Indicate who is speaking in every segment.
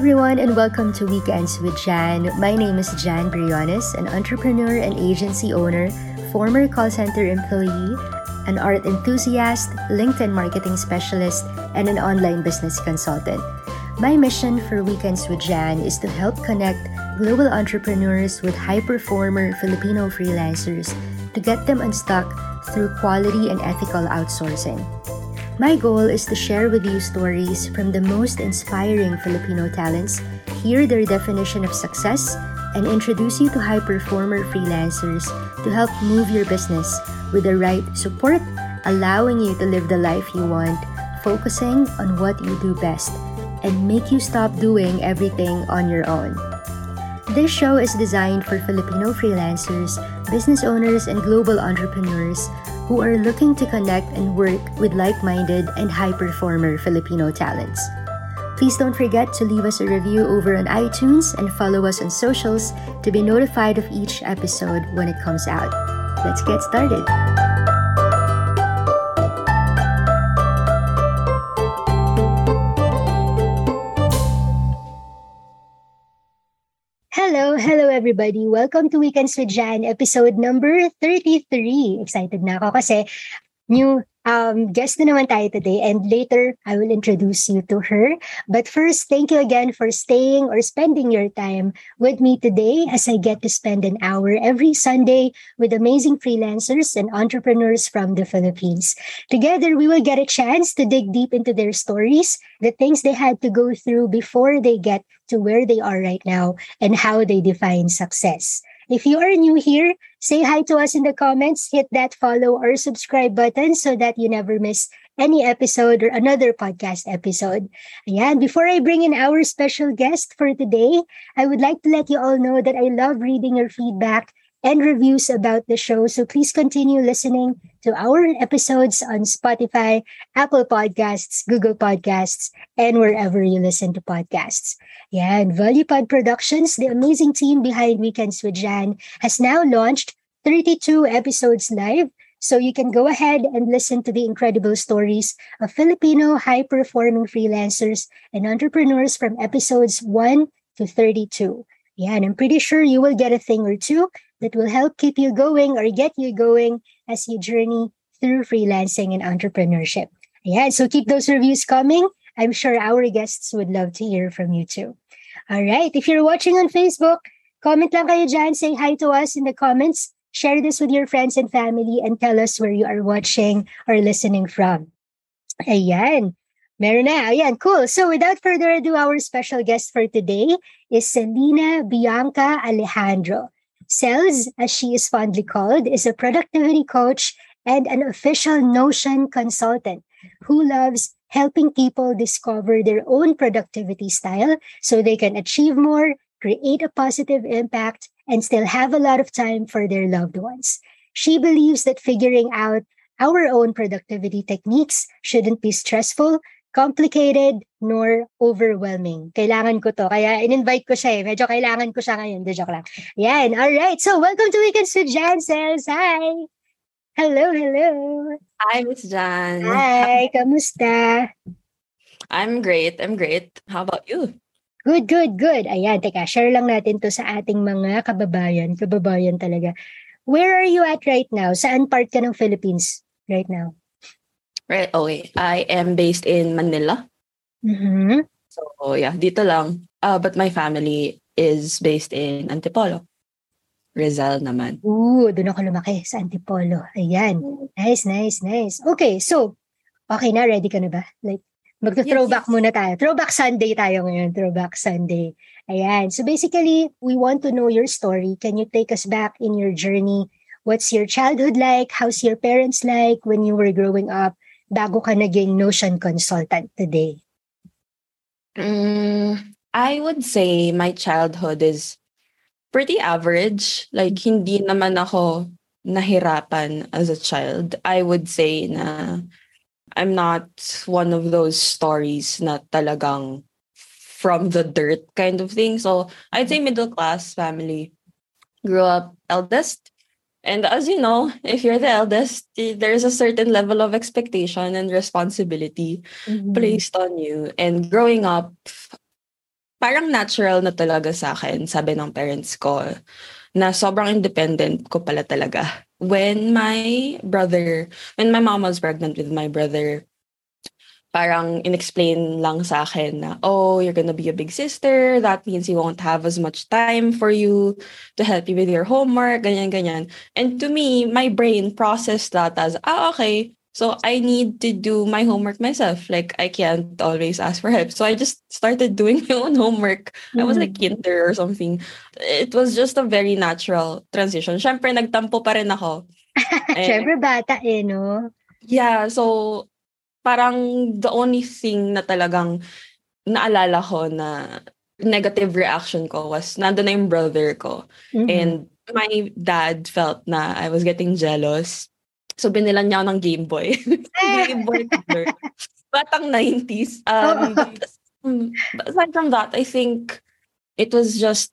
Speaker 1: everyone, and welcome to Weekends with Jan. My name is Jan Briones, an entrepreneur and agency owner, former call center employee, an art enthusiast, LinkedIn marketing specialist, and an online business consultant. My mission for Weekends with Jan is to help connect global entrepreneurs with high performer Filipino freelancers to get them unstuck through quality and ethical outsourcing. My goal is to share with you stories from the most inspiring Filipino talents, hear their definition of success, and introduce you to high performer freelancers to help move your business with the right support, allowing you to live the life you want, focusing on what you do best, and make you stop doing everything on your own. This show is designed for Filipino freelancers, business owners, and global entrepreneurs who are looking to connect and work with like minded and high performer Filipino talents. Please don't forget to leave us a review over on iTunes and follow us on socials to be notified of each episode when it comes out. Let's get started. Hello, hello everybody. Welcome to Weekends with Jan, episode number 33. Excited na ako kasi new um, guest na naman tayo today and later I will introduce you to her. But first, thank you again for staying or spending your time with me today as I get to spend an hour every Sunday with amazing freelancers and entrepreneurs from the Philippines. Together, we will get a chance to dig deep into their stories, the things they had to go through before they get to where they are right now, and how they define success. If you are new here, say hi to us in the comments, hit that follow or subscribe button so that you never miss any episode or another podcast episode. Ayan, before I bring in our special guest for today, I would like to let you all know that I love reading your feedback and reviews about the show. So please continue listening to our episodes on Spotify, Apple Podcasts, Google Podcasts, and wherever you listen to podcasts. Yeah, and ValuePod Productions, the amazing team behind Weekends with Jan, has now launched 32 episodes live. So you can go ahead and listen to the incredible stories of Filipino high performing freelancers and entrepreneurs from episodes 1 to 32. Yeah, and I'm pretty sure you will get a thing or two that will help keep you going or get you going as you journey through freelancing and entrepreneurship. Yeah, so keep those reviews coming. I'm sure our guests would love to hear from you too. All right, if you're watching on Facebook, comment lang kayo dyan, say hi to us in the comments. Share this with your friends and family and tell us where you are watching or listening from. Ayan. Meron na. Ayan, cool. So without further ado, our special guest for today is Celina Bianca Alejandro. Celz, as she is fondly called, is a productivity coach and an official Notion consultant who loves helping people discover their own productivity style so they can achieve more, create a positive impact, and still have a lot of time for their loved ones. She believes that figuring out our own productivity techniques shouldn't be stressful, complicated nor overwhelming. Kailangan ko to. Kaya in-invite ko siya eh. Medyo kailangan ko siya ngayon. De joke lang. Yan. All right. So, welcome to Weekends with Jan Cells. Hi. Hello, hello.
Speaker 2: Hi, Miss Jan.
Speaker 1: Hi. Kamusta?
Speaker 2: I'm great. I'm great. How about you?
Speaker 1: Good, good, good. Ayan, teka, share lang natin to sa ating mga kababayan. Kababayan talaga. Where are you at right now? Saan part ka ng Philippines right now?
Speaker 2: Right. Okay. I am based in Manila.
Speaker 1: Mm-hmm.
Speaker 2: So, yeah, dito lang. Uh, but my family is based in Antipolo. Rizal naman.
Speaker 1: Ooh, doon ako lumaki sa Antipolo. Ayan. Nice, nice, nice. Okay, so, okay na, ready ka na ba? Like, magto-throwback
Speaker 2: Yes, yes.
Speaker 1: muna tayo. Throwback Sunday tayo ngayon. Throwback Sunday. Ayan. So basically, we want to know your story. Can you take us back in your journey? What's your childhood like? How's your parents like when you were growing up? Bago ka naging Notion consultant today.
Speaker 2: Mm, I would say my childhood is pretty average. Like, hindi naman ako nahirapan as a child. I would say na I'm not one of those stories na talagang from the dirt kind of thing. So, I'd say middle class family. Grew up eldest. And as you know, if you're the eldest, there's a certain level of expectation and responsibility
Speaker 1: Mhm.
Speaker 2: placed on you. And growing up, parang natural na talaga sa akin, sabi ng parents ko, na sobrang independent ko pala talaga. When my brother, when my mom was pregnant with my brother, parang inexplain lang sa akin na, oh, you're gonna be a big sister. That means you won't have as much time for you to help you with your homework, ganyan, ganyan. And to me, my brain processed that as, ah, okay, so I need to do my homework myself. Like, I can't always ask for help. So I just started doing my own homework. Mm-hmm. I was like mm. kinder or something. It was just a very natural transition. Siyempre, nagtampo pa rin ako.
Speaker 1: Siyempre, bata eh, no?
Speaker 2: Yeah, so parang the only thing na talagang naalala ko na negative reaction ko was nando na yung brother ko. Mm-hmm. And my dad felt na I was getting jealous. So binilan niya ako ng Game Boy. Game Boy color. Batang 90s. Um, hmm, but aside from that, I think it was just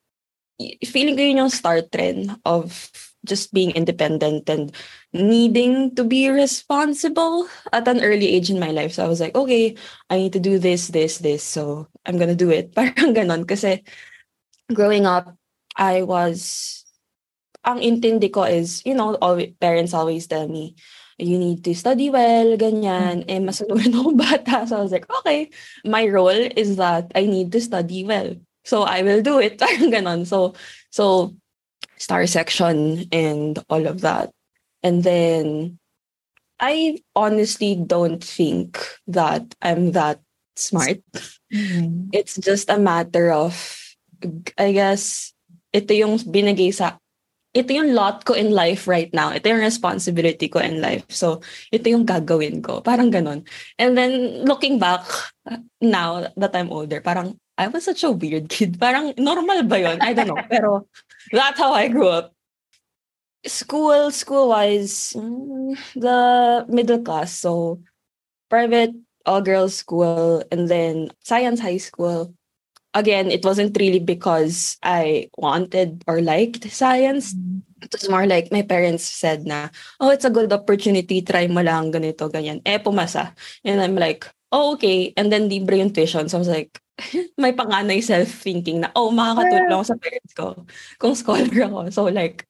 Speaker 2: feeling ko yun yung start trend of just being independent and needing to be responsible at an early age in my life. So I was like, okay, I need to do this, this, this. So I'm gonna do it. Parang ganon. Kasi growing up, I was, ang intindi ko is, you know, all, parents always tell me, you need to study well, ganyan. Eh, masunurin ako bata. So I was like, okay, my role is that I need to study well. So I will do it. Parang ganon. So, so star section and all of that. And then I honestly don't think that I'm that smart. Mm-hmm. It's just a matter of, I guess, ito yung binigay sa, ito yung lot ko in life right now. Ito yung responsibility ko in life. So, ito yung gagawin ko. Parang ganon. And then, looking back, now that I'm older, parang, I was such a weird kid. Parang normal ba yun? I don't know. Pero that's how I grew up. School, school-wise, mm, the middle class. So private all-girls school and then science high school. Again, it wasn't really because I wanted or liked science. It was more like my parents said na, oh, it's a good opportunity, try mo lang ganito, ganyan. Eh, pumasa. And I'm like, oh, okay. And then libre yung tuition. So I was like, may panganay self-thinking na, oh, makakatulong sa parents ko kung scholar ako. So like,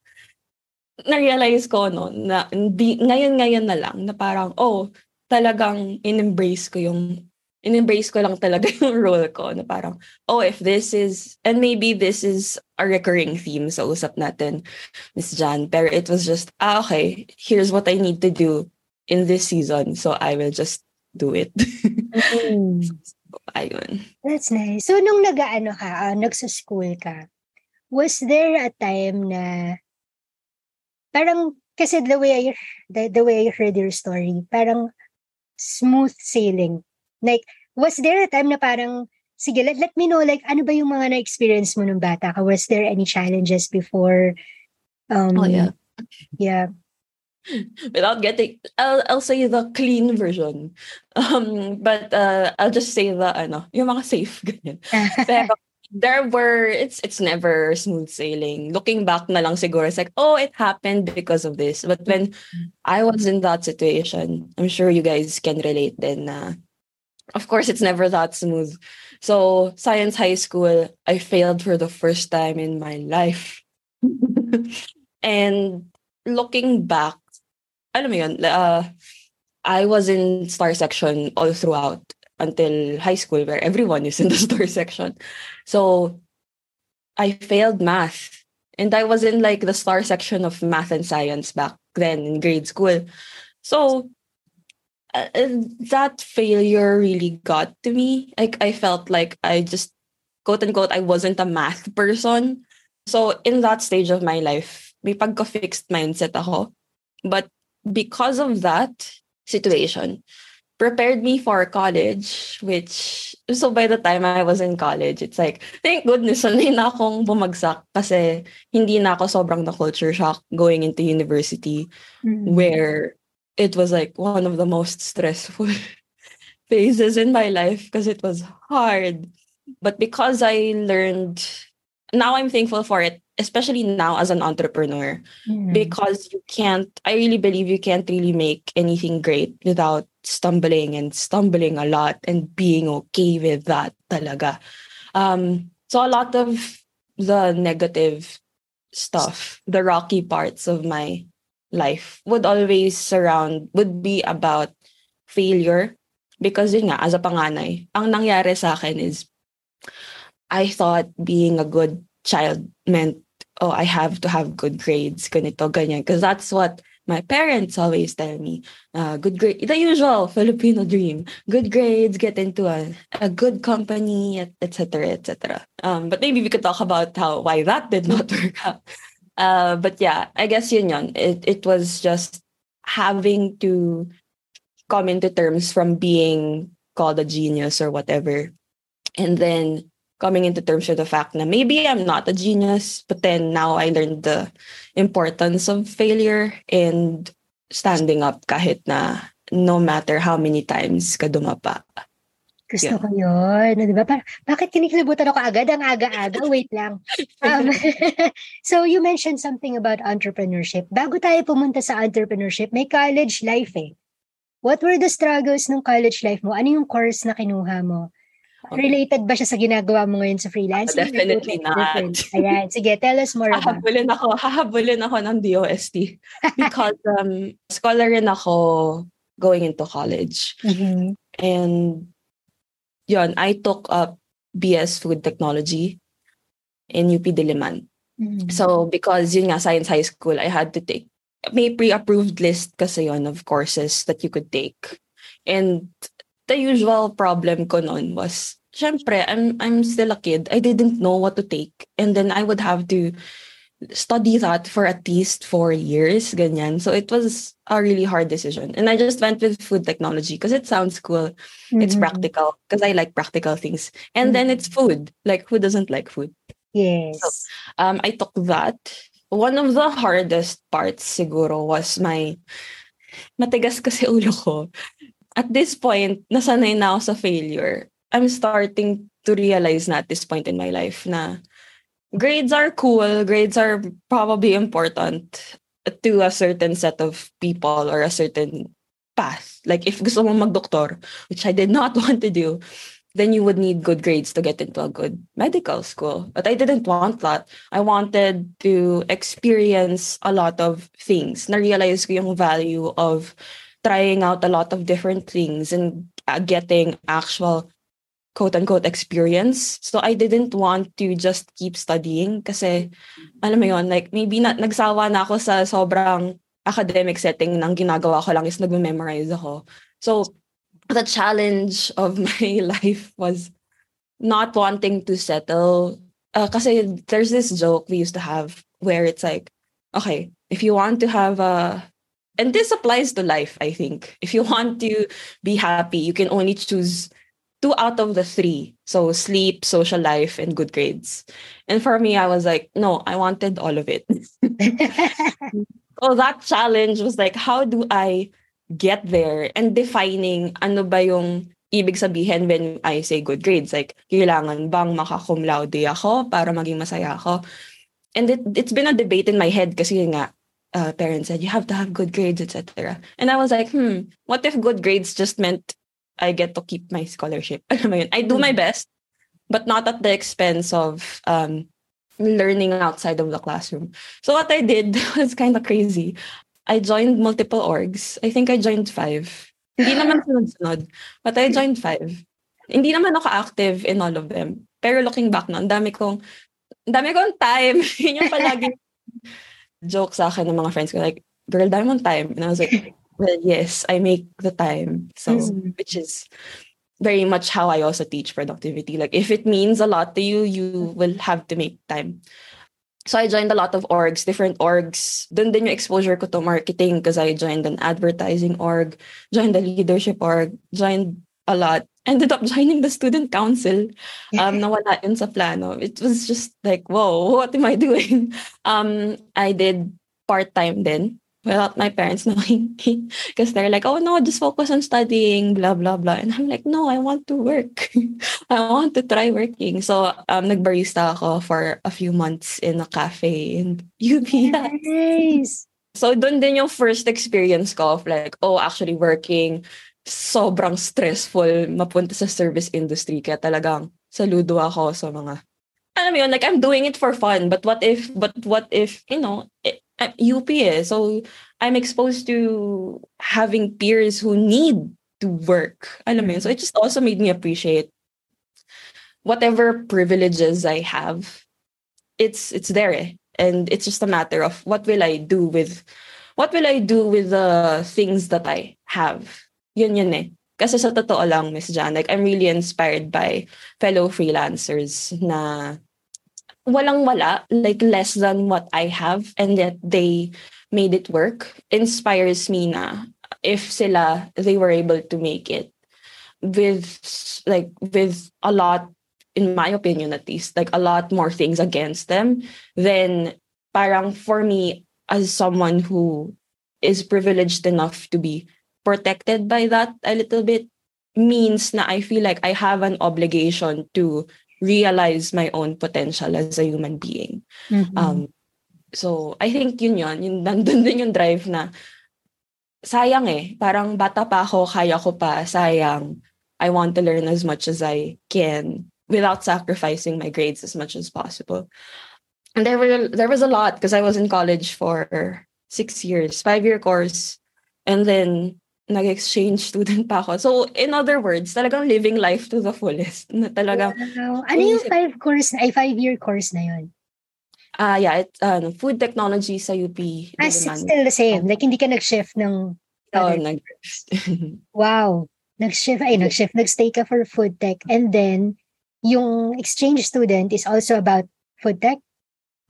Speaker 2: na-realize ko, no, na ngayon-ngayon na lang, na parang, oh, talagang in-embrace ko yung, in-embrace ko lang talaga yung role ko, na parang, oh, if this is, and maybe this is a recurring theme sa usap natin, Miss Jan, pero it was just, ah, okay, here's what I need to do in this season, so I will just do it. mm. Ayun.
Speaker 1: That's nice. So, nung nag-ano ka, uh, nagsa-school ka, was there a time na parang, kasi the way I, the, the way I heard your story, parang smooth sailing. Like, was there a time na parang, sige, let, let me know, like, ano ba yung mga na-experience mo nung bata ka? Was there any challenges before?
Speaker 2: Um, oh, yeah.
Speaker 1: Yeah.
Speaker 2: without getting I'll I'll say the clean version. Um but uh I'll just say the ano, yung mga safe ganyan. Pero there were it's it's never smooth sailing. Looking back na lang siguro it's like, oh, it happened because of this. But when I was in that situation, I'm sure you guys can relate then uh, of course it's never that smooth. So science high school, I failed for the first time in my life. and looking back, alam mo yun, uh, I was in star section all throughout until high school where everyone is in the star section. So I failed math. And I was in like the star section of math and science back then in grade school. So uh, that failure really got to me. Like I felt like I just quote unquote I wasn't a math person. So in that stage of my life, may pagka-fixed mindset ako. But because of that situation, prepared me for college, which, so by the time I was in college, it's like, thank goodness, sanay na akong bumagsak kasi hindi na ako sobrang na culture shock going into university mm-hmm. where it was like one of the most stressful phases in my life because it was hard. But because I learned, now I'm thankful for it especially now as an entrepreneur mm-hmm. because you can't i really believe you can't really make anything great without stumbling and stumbling a lot and being okay with that talaga Um, so a lot of the negative stuff, the rocky parts of my life would always surround, would be about failure. Because yun nga, as a panganay, ang nangyari sa akin is, I thought being a good child meant, oh, I have to have good grades, ganito, ganyan. Because that's what my parents always tell me, uh, good grade, the usual Filipino dream, good grades, get into a, a good company, etc., etc. Um, but maybe we could talk about how why that did not work out. Uh, but yeah, I guess yun yun. It, it was just having to come into terms from being called a genius or whatever. And then coming into terms with the fact that maybe I'm not a genius, but then now I learned the importance of failure and standing up kahit na no matter how many times ka dumapa.
Speaker 1: Gusto ko yun. Di ba? Par- bakit kinikilabutan ako agad? Ang aga-aga. Wait lang. Um, so you mentioned something about entrepreneurship. Bago tayo pumunta sa entrepreneurship, may college life eh. What were the struggles ng college life mo? Ano yung course na kinuha mo? Related ba siya sa ginagawa mo ngayon sa freelancing?
Speaker 2: Uh, definitely not.
Speaker 1: Ayan. Sige, tell us more about
Speaker 2: hahabulin ako, hahabulin ako ng DOST. Because um, scholar rin ako going into college.
Speaker 1: Mm-hmm.
Speaker 2: And yun, I took up BS Food Technology in UP Diliman.
Speaker 1: Mm-hmm.
Speaker 2: So because yun nga, Science High School, I had to take, may pre-approved list kasi yun of courses that you could take. And the usual problem ko noon was, syempre, I'm, I'm still a kid. I didn't know what to take. And then I would have to study that for at least four years, ganyan. So it was a really hard decision. And I just went with food technology because it sounds cool. Mm-hmm. It's practical because I like practical things. And mm-hmm. then it's food. Like who doesn't like food?
Speaker 1: Yes.
Speaker 2: So um, I took that. One of the hardest parts siguro was my matigas kasi ulo ko. At this point, nasanay na ako sa failure. I'm starting to realize na at this point in my life na grades are cool, grades are probably important to a certain set of people or a certain path. Like if gusto mo magdoktor, which I did not want to do, then you would need good grades to get into a good medical school. But I didn't want that. I wanted to experience a lot of things. Na-realize ko yung value of trying out a lot of different things and uh, getting actual quote unquote experience. So I didn't want to just keep studying kasi alam mo yon like maybe na, nagsawa na ako sa sobrang academic setting nang ginagawa ko lang is nagme-memorize ako. So the challenge of my life was not wanting to settle uh, kasi there's this joke we used to have where it's like okay, if you want to have a and this applies to life, I think. If you want to be happy, you can only choose two out of the three. So sleep, social life, and good grades. And for me, I was like, no, I wanted all of it. so that challenge was like, how do I get there? And defining ano ba yung ibig sabihin when I say good grades. Like, kailangan bang maka-cum laude ako para maging masaya ako? And it, it's been a debate in my head kasi nga, uh, parents said, you have to have good grades, etc. And I was like, hmm, what if good grades just meant I get to keep my scholarship. I do my best, but not at the expense of um, learning outside of the classroom. So what I did was kind of crazy. I joined multiple orgs. I think I joined five. Hindi naman sunod-sunod, but I joined five. Hindi naman ako active in all of them. Pero looking back na, ang dami kong, ang dami kong time. Yun yung palagi joke sa akin ng mga friends ko. Like, girl, dami mong time. And I was like, well, yes, I make the time. So, mm-hmm. which is very much how I also teach productivity. Like, if it means a lot to you, you will have to make time. So I joined a lot of orgs, different orgs. Dun din yung exposure ko to marketing because I joined an advertising org, joined the leadership org, joined a lot. Ended up joining the student council. Um, nawala yun sa plano. It was just like, whoa, what am I doing? Um, I did part-time then without my parents knowing because they're like, oh no, just focus on studying, blah, blah, blah. And I'm like, no, I want to work. I want to try working. So, um, nagbarista ako for a few months in a cafe in UBS.
Speaker 1: Nice.
Speaker 2: So, dun din yung first experience ko of like, oh, actually working, sobrang stressful mapunta sa service industry. Kaya talagang saludo ako sa mga alam mo yun, like I'm doing it for fun. But what if, but what if, you know, it, UP eh. So I'm exposed to having peers who need to work. Alam mo yun? So it just also made me appreciate whatever privileges I have. It's it's there eh. And it's just a matter of what will I do with what will I do with the things that I have. Yun yun eh. Kasi sa totoo lang, Miss Jan, like I'm really inspired by fellow freelancers na walang wala, like less than what I have, and that they made it work, inspires me na if sila, they were able to make it with like with a lot in my opinion at least like a lot more things against them then parang for me as someone who is privileged enough to be protected by that a little bit means na I feel like I have an obligation to realize my own potential as a human being. Mm-hmm. Um, so, I think yun yun, yung nandun din yung drive na sayang eh, parang bata pa ako, kaya ko pa, sayang, I want to learn as much as I can without sacrificing my grades as much as possible. And there were there was a lot because I was in college for six years, five year course, and then nag-exchange student pa ako. So, in other words, talagang living life to the fullest. Na talagang,
Speaker 1: wow. Ano yung five course, ay five-year course na yun?
Speaker 2: Ah, uh, yeah, it, uh, food technology sa UP.
Speaker 1: Ah, still the same. Like, hindi ka nag-shift ng...
Speaker 2: Oo, oh, nag
Speaker 1: Wow. Nag-shift, ay, nag-shift, nag-stay ka for food tech. And then, yung exchange student is also about food tech?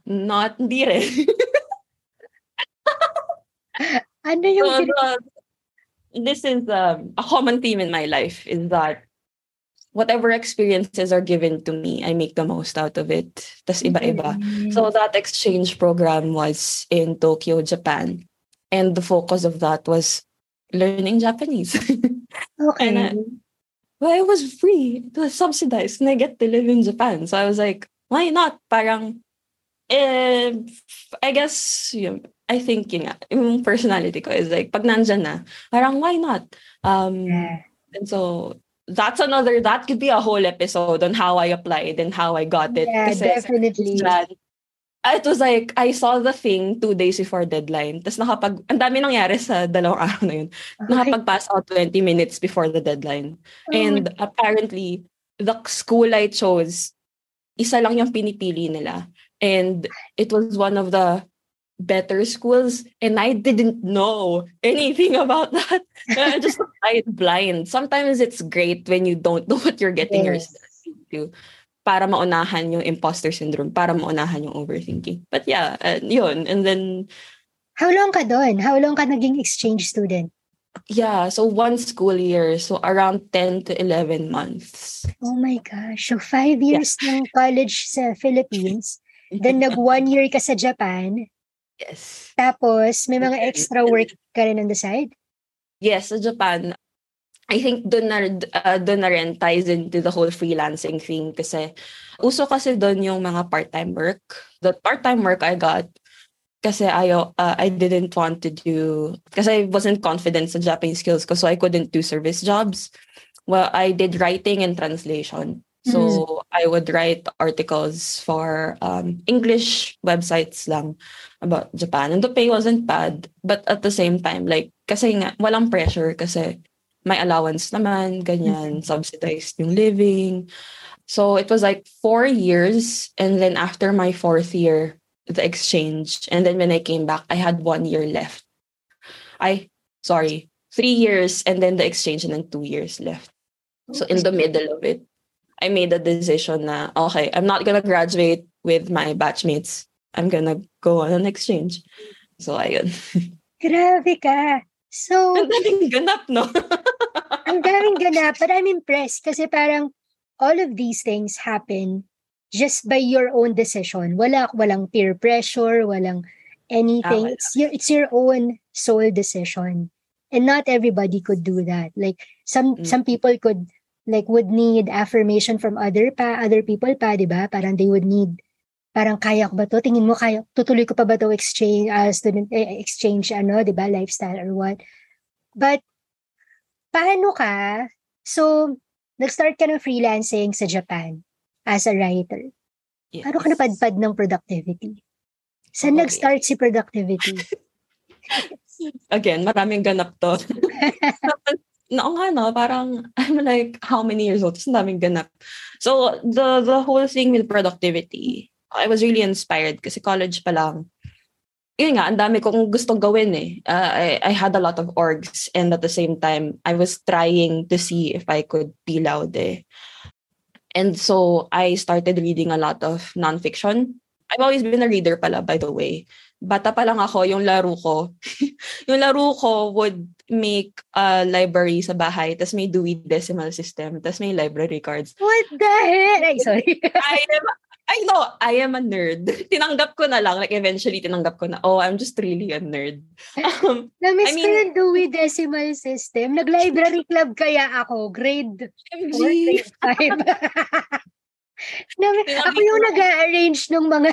Speaker 2: Not, hindi rin.
Speaker 1: ano yung... So,
Speaker 2: this is um, a common theme in my life is that whatever experiences are given to me, I make the most out of it. Tas iba-iba. Mm-hmm. So that exchange program was in Tokyo, Japan. And the focus of that was learning Japanese.
Speaker 1: okay.
Speaker 2: and I, well, it was free. It was subsidized. And I get to live in Japan. So I was like, why not? Parang, eh, I guess, you I think yun nga, yung personality ko is like, pag nandyan na, parang why not? Um, yeah. And so, that's another, that could be a whole episode on how I applied and how I got it.
Speaker 1: Yeah, Kasi definitely.
Speaker 2: Dyan, it was like, I saw the thing two days before deadline. Tapos nakapag, ang dami nangyari sa dalawang araw na yun. Okay. Nakapag-pass out 20 minutes before the deadline. Oh. And apparently, the school I chose, isa lang yung pinipili nila. And it was one of the better schools and I didn't know anything about that. I just applied blind. Sometimes it's great when you don't know what you're getting yes. yourself into para maunahan yung imposter syndrome, para maunahan yung overthinking. But yeah, uh, yun. And then...
Speaker 1: How long ka doon? How long ka naging exchange student?
Speaker 2: Yeah, so one school year. So around 10 to 11 months.
Speaker 1: Oh my gosh. So five years yeah. ng college sa Philippines. Then nag one year ka sa Japan.
Speaker 2: Yes.
Speaker 1: Tapos, may mga extra work ka rin on the side?
Speaker 2: Yes, sa Japan. I think doon na, uh, doon na rin ties into the whole freelancing thing kasi uso kasi doon yung mga part-time work. The part-time work I got kasi ayo uh, I didn't want to do kasi I wasn't confident sa Japanese skills ko so I couldn't do service jobs. Well, I did writing and translation. So mm. I would write articles for um, English websites lang about Japan. And the pay wasn't bad. But at the same time, like, kasi nga, walang pressure kasi may allowance naman, ganyan, mm. subsidized yung living. So it was like four years. And then after my fourth year, the exchange. And then when I came back, I had one year left. I, sorry, three years and then the exchange and then two years left. So in the middle of it, I made a decision na, okay, I'm not gonna graduate with my batchmates. I'm gonna go on an exchange. So, ayun.
Speaker 1: Grabe ka. So,
Speaker 2: ang daming ganap, no?
Speaker 1: ang daming ganap. But I'm impressed kasi parang all of these things happen just by your own decision. Wala, walang peer pressure, walang anything. Ah, it's your, it's your own sole decision. And not everybody could do that. Like some, mm. some people could like would need affirmation from other pa, other people pa, 'di ba? Parang they would need parang kaya ko ba to? Tingin mo kaya tutuloy ko pa ba to exchange uh, student eh, exchange ano, 'di ba? Lifestyle or what. But paano ka? So nag-start ka ng freelancing sa Japan. as a writer.
Speaker 2: Yes.
Speaker 1: Paano ka napadpad ng productivity? Saan
Speaker 2: Okay.
Speaker 1: nag-start si productivity?
Speaker 2: Again, maraming ganap to. no nga no, parang I'm like, how many years old? Tapos daming ganap. So, the the whole thing with productivity, I was really inspired kasi college pa lang. Yun nga, ang dami kong gustong gawin eh. Uh, I, I had a lot of orgs and at the same time, I was trying to see if I could be loud eh. And so, I started reading a lot of nonfiction. I've always been a reader pala, by the way. Bata pa lang ako, yung laro ko, yung laro ko would make a library sa bahay, tas may Dewey Decimal System, tas may library cards.
Speaker 1: What the hell? Ay, sorry.
Speaker 2: I am, I know, I am a nerd. Tinanggap ko na lang, like eventually tinanggap ko na, oh, I'm just really a nerd. Um,
Speaker 1: Namiss
Speaker 2: I
Speaker 1: ko
Speaker 2: mean-
Speaker 1: yung Dewey Decimal System. Nag-library club kaya ako. Grade 4, grade 5. Nami-
Speaker 2: Sinabi
Speaker 1: ako
Speaker 2: ko
Speaker 1: yung
Speaker 2: na-
Speaker 1: nag-arrange ng mga...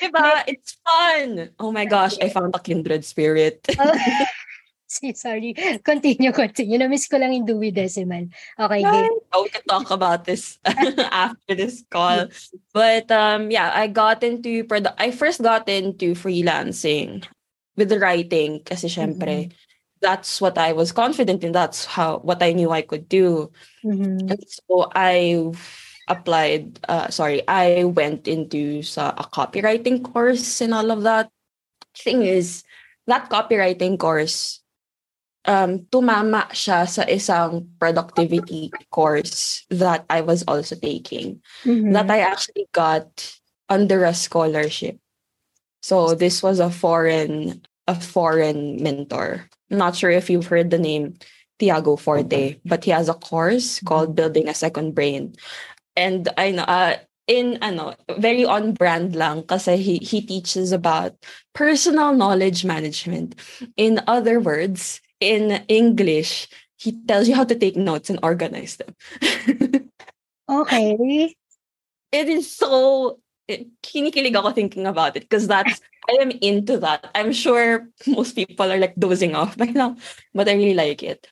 Speaker 2: diba? It's fun. Oh my gosh, I found a kindred spirit.
Speaker 1: Oh, si- sorry. Continue, continue. Namiss ko lang yung Dewey Decimal. Okay, game.
Speaker 2: Oh, we can talk about this after this call. But um, yeah, I got into produ- I first got into freelancing with the writing kasi syempre that's what I was confident in. That's how what I knew I could do.
Speaker 1: Mhm.
Speaker 2: And so I applied. Uh, sorry, I went into sa, a copywriting course and all of that. Thing is, that copywriting course, um, tumama siya sa isang productivity course that I was also taking.
Speaker 1: Mhm.
Speaker 2: That I actually got under a scholarship. So this was a foreign a foreign mentor. I'm not sure if you've heard the name Tiago Forte, but he has a course called Building a Second Brain. And I know uh, in ano very on brand lang kasi he he teaches about personal knowledge management. In other words, in English, he tells you how to take notes and organize them.
Speaker 1: Okay.
Speaker 2: it is so kinikilig ako thinking about it because that's I am into that. I'm sure most people are like dozing off by now, but I really like it.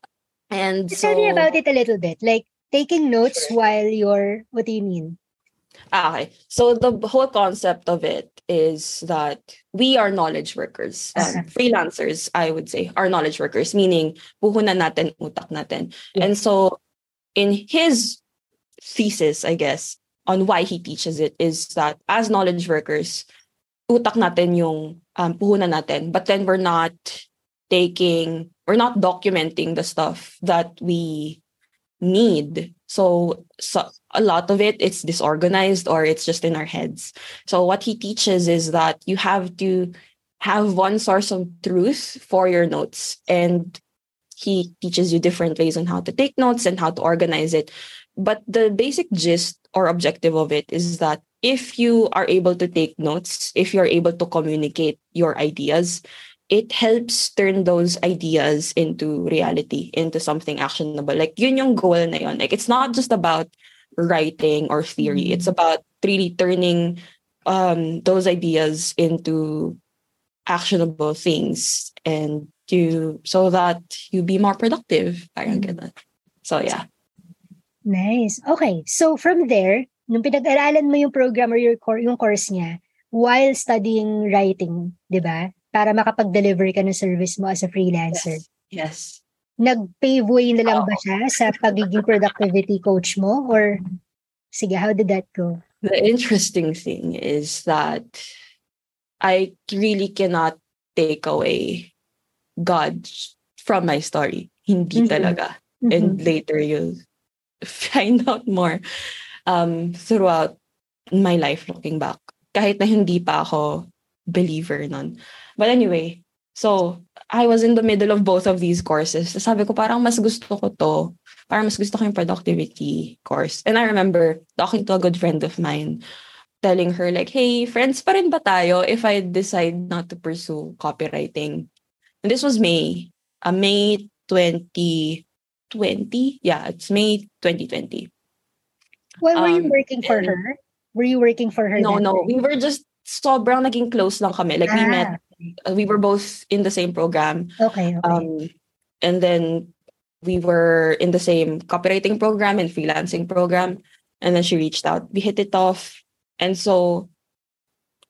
Speaker 2: And so,
Speaker 1: Tell me about it a little bit. Like, taking notes while you're... What do you mean?
Speaker 2: Ah, okay. So the whole concept of it is that we are knowledge workers. Um. Freelancers, I would say, are knowledge workers, meaning puhunan natin, utak natin.
Speaker 1: Yeah.
Speaker 2: And so in his thesis, I guess, on why he teaches it is that as knowledge workers, utak natin yung um, puhunan natin, but then we're not taking, we're not documenting the stuff that we need. So, so a lot of it it's disorganized or it's just in our heads. So what he teaches is that you have to have one source of truth for your notes and he teaches you different ways on how to take notes and how to organize it. But the basic gist or objective of it is that if you are able to take notes, if you're able to communicate your ideas, it helps turn those ideas into reality, into something actionable. Like yun yung goal na yun. Like it's not just about writing or theory.
Speaker 1: Mhm.
Speaker 2: It's about really turning um, those ideas into actionable things and to so that you be more productive. Parang
Speaker 1: Mhm.
Speaker 2: ganun. So yeah.
Speaker 1: Nice. Okay. So from there, nung pinag-aralan mo yung program or your cor- yung course niya while studying writing, 'di ba? Para makapag-deliver ka ng service mo as a freelancer.
Speaker 2: Yes.
Speaker 1: Nag-pave way na lang ba siya sa pagiging productivity coach mo or sige, how did that go?
Speaker 2: The interesting thing is that I really cannot take away God from my story. Hindi
Speaker 1: Mhm.
Speaker 2: talaga.
Speaker 1: Mhm.
Speaker 2: And later you'll find out more um, throughout my life looking back. Kahit na hindi pa ako believer nun. But anyway, so I was in the middle of both of these courses. So sabi ko parang mas gusto ko to. Parang mas gusto ko yung productivity course. And I remember talking to a good friend of mine telling her like, hey, friends pa rin ba tayo if I decide not to pursue copywriting? And this was May. Uh, May 2020. Yeah, it's May 2020.
Speaker 1: Well, were you
Speaker 2: um,
Speaker 1: working for her? Were you working for her?
Speaker 2: No,
Speaker 1: that
Speaker 2: no. We were just sobrang naging close lang kami. Like we
Speaker 1: Ah,
Speaker 2: met, uh, we were both in the same program.
Speaker 1: Okay, okay.
Speaker 2: Um, and then we were in the same copywriting program and freelancing program. And then she reached out. We hit it off. And so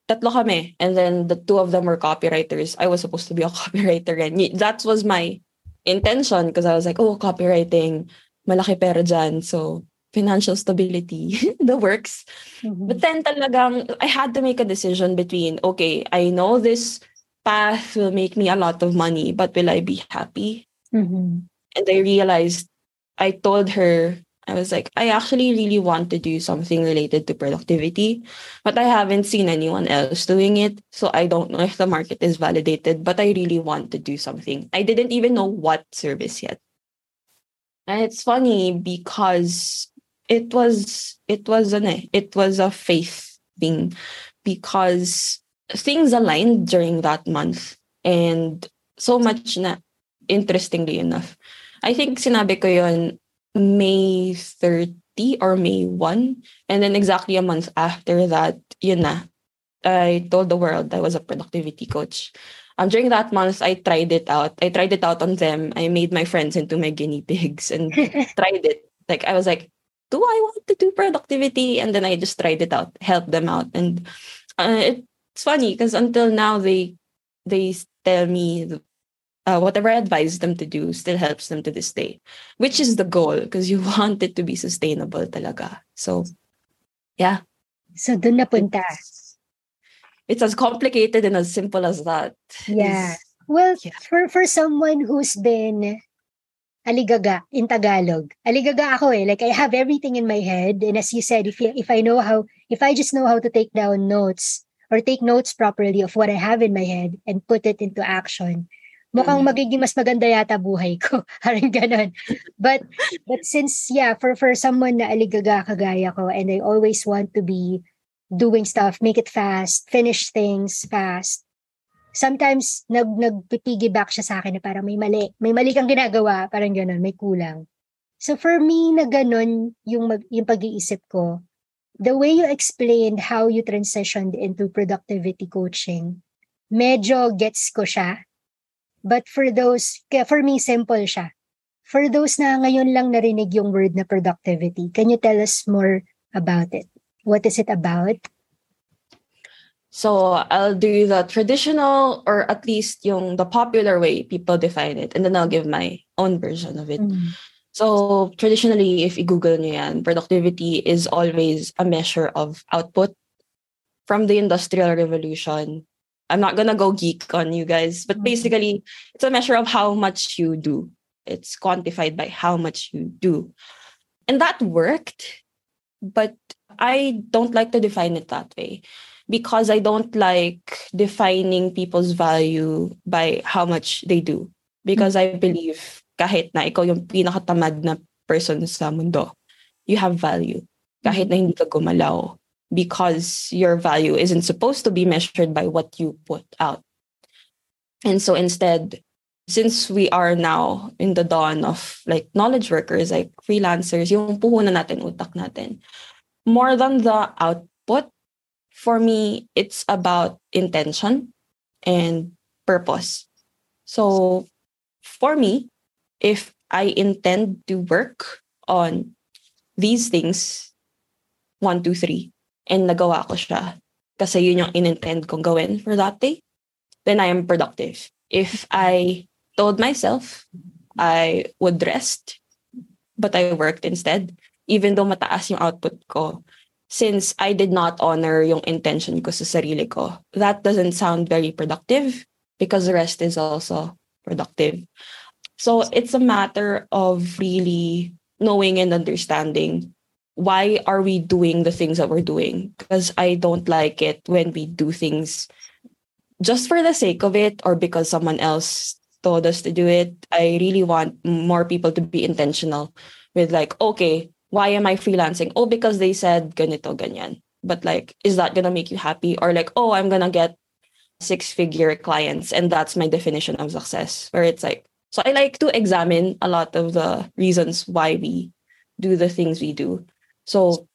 Speaker 2: tatlo kami. And then the two of them were copywriters. I was supposed to be a copywriter. And that was my intention because I was like, oh, copywriting, malaki pera dyan. So financial stability, the works. Mm-hmm. But then talagang, I had to make a decision between, okay, I know this path will make me a lot of money, but will I be happy?
Speaker 1: Mm-hmm.
Speaker 2: And I realized, I told her I was like, I actually really want to do something related to productivity, but I haven't seen anyone else doing it. So I don't know if the market is validated, but I really want to do something. I didn't even know what service yet. And it's funny because it was it was an it was a faith thing because things aligned during that month and so much na interestingly enough. I think sinabi ko yon May 30 or May 1. And then exactly a month after that, yun na, I told the world I was a productivity coach. Um, during that month, I tried it out. I tried it out on them. I made my friends into my guinea pigs and tried it. Like I was like, do I want to do productivity? And then I just tried it out, helped them out. And uh, it's funny because until now they they tell me uh, whatever I advise them to do still helps them to this day, which is the goal because you want it to be sustainable talaga. So, yeah.
Speaker 1: So, dun napunta.
Speaker 2: It's, it's as complicated and as simple as that.
Speaker 1: Yeah. It's, well, yeah. for for someone who's been aligaga in Tagalog. Aligaga ako eh. Like I have everything in my head and as you said if if I know how if I just know how to take down notes or take notes properly of what I have in my head and put it into action, mukhang mm. magiging mas maganda yata buhay ko. Parang ganon. But, but since, yeah, for, for someone na aligaga kagaya ko, and I always want to be doing stuff, make it fast, finish things fast, sometimes nag nagpipiggyback siya sa akin na parang may mali. May mali kang ginagawa, parang ganon, may kulang. So for me na ganon yung, mag, yung pag-iisip ko, the way you explained how you transitioned into productivity coaching, medyo gets ko siya But for those, for me, simple siya. For those na ngayon lang narinig yung word na productivity, can you tell us more about it? What is it about?
Speaker 2: So I'll do the traditional or at least yung the popular way people define it and then I'll give my own version of it. Mm. So traditionally, if you Google nyo yan, productivity is always a measure of output. From the Industrial Revolution, I'm not gonna go geek on you guys, but mm-hmm. basically, it's a measure of how much you do. It's quantified by how much you do. And that worked, but I don't like to define it that way because I don't like defining people's value by how much they do. Because I believe kahit na ikaw yung pinakatamad na person sa mundo, you have value. Kahit na hindi ka gumalaw, because your value isn't supposed to be measured by what you put out. And so instead, since we are now in the dawn of like knowledge workers, like freelancers, yung puhunan natin, utak natin, more than the output, for me, it's about intention and purpose. So for me, if I intend to work on these things, one, two, three, and nagawa ko siya kasi yun yung inintend kong gawin for that day, then I am productive. If I told myself I would rest, but I worked instead, even though mataas yung output ko, since I did not honor yung intention ko sa sarili ko, that doesn't sound very productive because rest is also productive. So it's a matter of really knowing and understanding why are we doing the things that we're doing? Because I don't like it when we do things just for the sake of it or because someone else told us to do it. I really want more people to be intentional with like, okay, why am I freelancing? Oh, because they said ganito, ganyan. But like, is that gonna make you happy? Or like, oh, I'm gonna get six figure clients and that's my definition of success. Where it's like, so I like to examine a lot of the reasons why we do the things we do. So,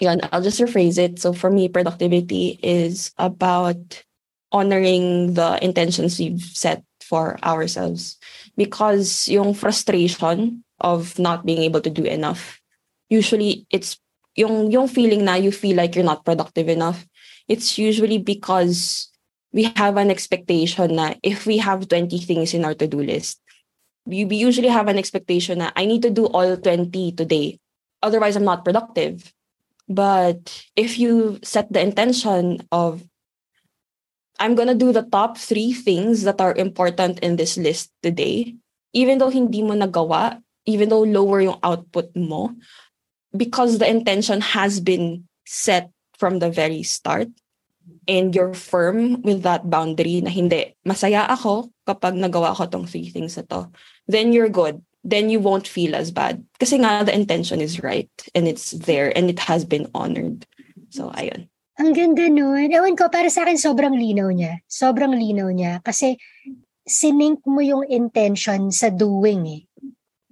Speaker 2: yeah, I'll just rephrase it. So for me, productivity is about honoring the intentions we've set for ourselves. Because yung frustration of not being able to do enough, usually it's yung yung feeling na you feel like you're not productive enough, it's usually because we have an expectation that if we have 20 things in our to-do list, we, we usually have an expectation that I need to do all 20 today. Otherwise, I'm not productive. But if you set the intention of, I'm going to do the top three things that are important in this list today, even though hindi mo nagawa, even though lower yung output mo, because the intention has been set from the very start, and you're firm with that boundary na hindi, masaya ako kapag nagawa ko tong three things na to, then you're good. Then you won't feel as bad. Kasi nga, the intention is right and it's there and it has been honored. So, ayun.
Speaker 1: Ang ganda nun. Ewan ko, para sa akin sobrang linaw niya. Sobrang linaw niya. Kasi sinink mo yung intention sa doing eh.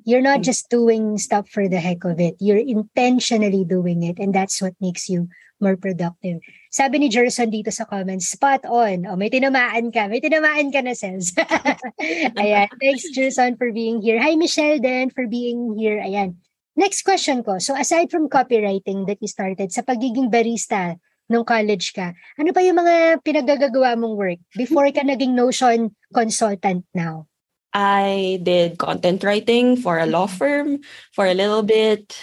Speaker 1: You're not just doing stuff for the heck of it. You're intentionally doing it and that's what makes you more productive. Sabi ni Jerson dito sa comments, spot on. Oh, may tinamaan ka. May tinamaan ka na, Sels. Ayan. Thanks, Jerson, for being here. Hi, Michelle, then, for being here. Ayan. Next question ko. So, aside from copywriting that you started, sa pagiging barista nung college ka, ano pa yung mga pinagagagawa mong work before ka naging Notion consultant now?
Speaker 2: I did content writing for a law firm for a little bit.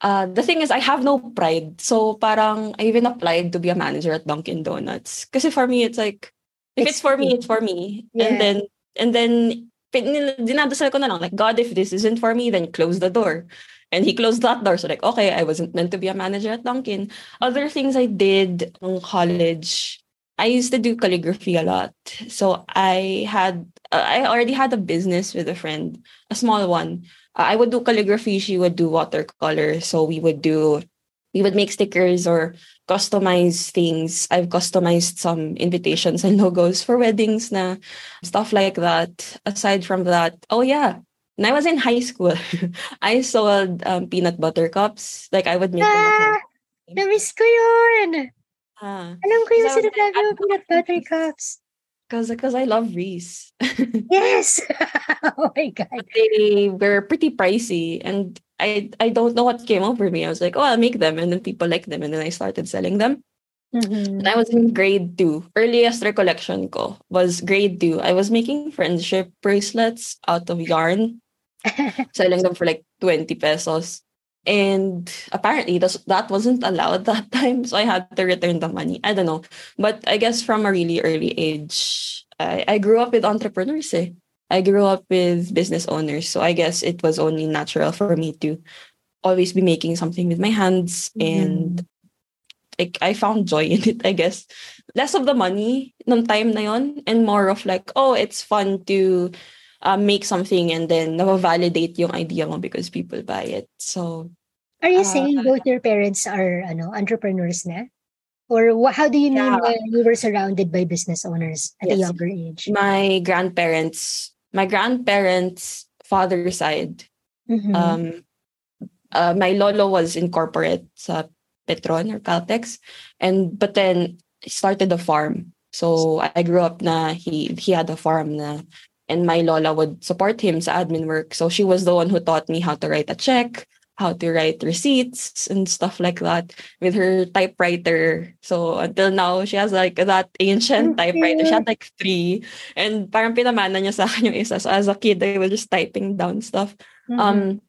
Speaker 2: Uh, the thing is, I have no pride. So parang I even applied to be a manager at Dunkin' Donuts. Because for me, it's like, if it's, it's for me, it's for me. Yeah. And then, and then, dinadasal ko na lang, like, God, if this isn't for me, then close the door. And he closed that door. So like, okay, I wasn't meant to be a manager at Dunkin'. Other things I did in college, I used to do calligraphy a lot. So I had, uh, I already had a business with a friend, a small one. Uh, I would do calligraphy, she would do watercolor. So we would do, we would make stickers or customize things. I've customized some invitations and logos for weddings na stuff like that. Aside from that, oh yeah, when I was in high school, I sold um, peanut butter cups. Like I would make
Speaker 1: ah, them. Na-miss ko yun! Ah. Alam ko yung sinasabi mo, peanut butter cups.
Speaker 2: Because because I love Reese.
Speaker 1: yes. oh my god.
Speaker 2: They were pretty pricey and I I don't know what came over me. I was like, oh, I'll make them, and then people like them, and then I started selling them. Mm-hmm. And I was in grade two. Earliest recollection ko was grade two. I was making friendship bracelets out of yarn, selling them for like 20 pesos. And apparently that wasn't allowed that time. So I had to return the money. I don't know. But I guess from a really early age, I, I grew up with entrepreneurs. Eh. I grew up with business owners. So I guess it was only natural for me to always be making something with my hands. Mm-hmm. And like, I found joy in it, I guess. Less of the money nung time na yon, and more of like, oh, it's fun to uh, make something and then na-validate yung idea mo because people buy it. So,
Speaker 1: are you uh, saying both your parents are ano entrepreneurs na? Or wh- how do you mean yeah. you were surrounded by business owners at yes. a younger age?
Speaker 2: My grandparents, my grandparents' father side, mm-hmm. um, uh, my lolo was in corporate sa Petron or Caltex, and but then he started a farm. So I grew up na he he had a farm na and my lola would support him sa admin work. So she was the one who taught me how to write a check, how to write receipts and stuff like that with her typewriter. So until now, she has like that ancient typewriter. She had like three. And parang pinamana niya sa akin yung isa. So as a kid, I was just typing down stuff. Mm-hmm. Um,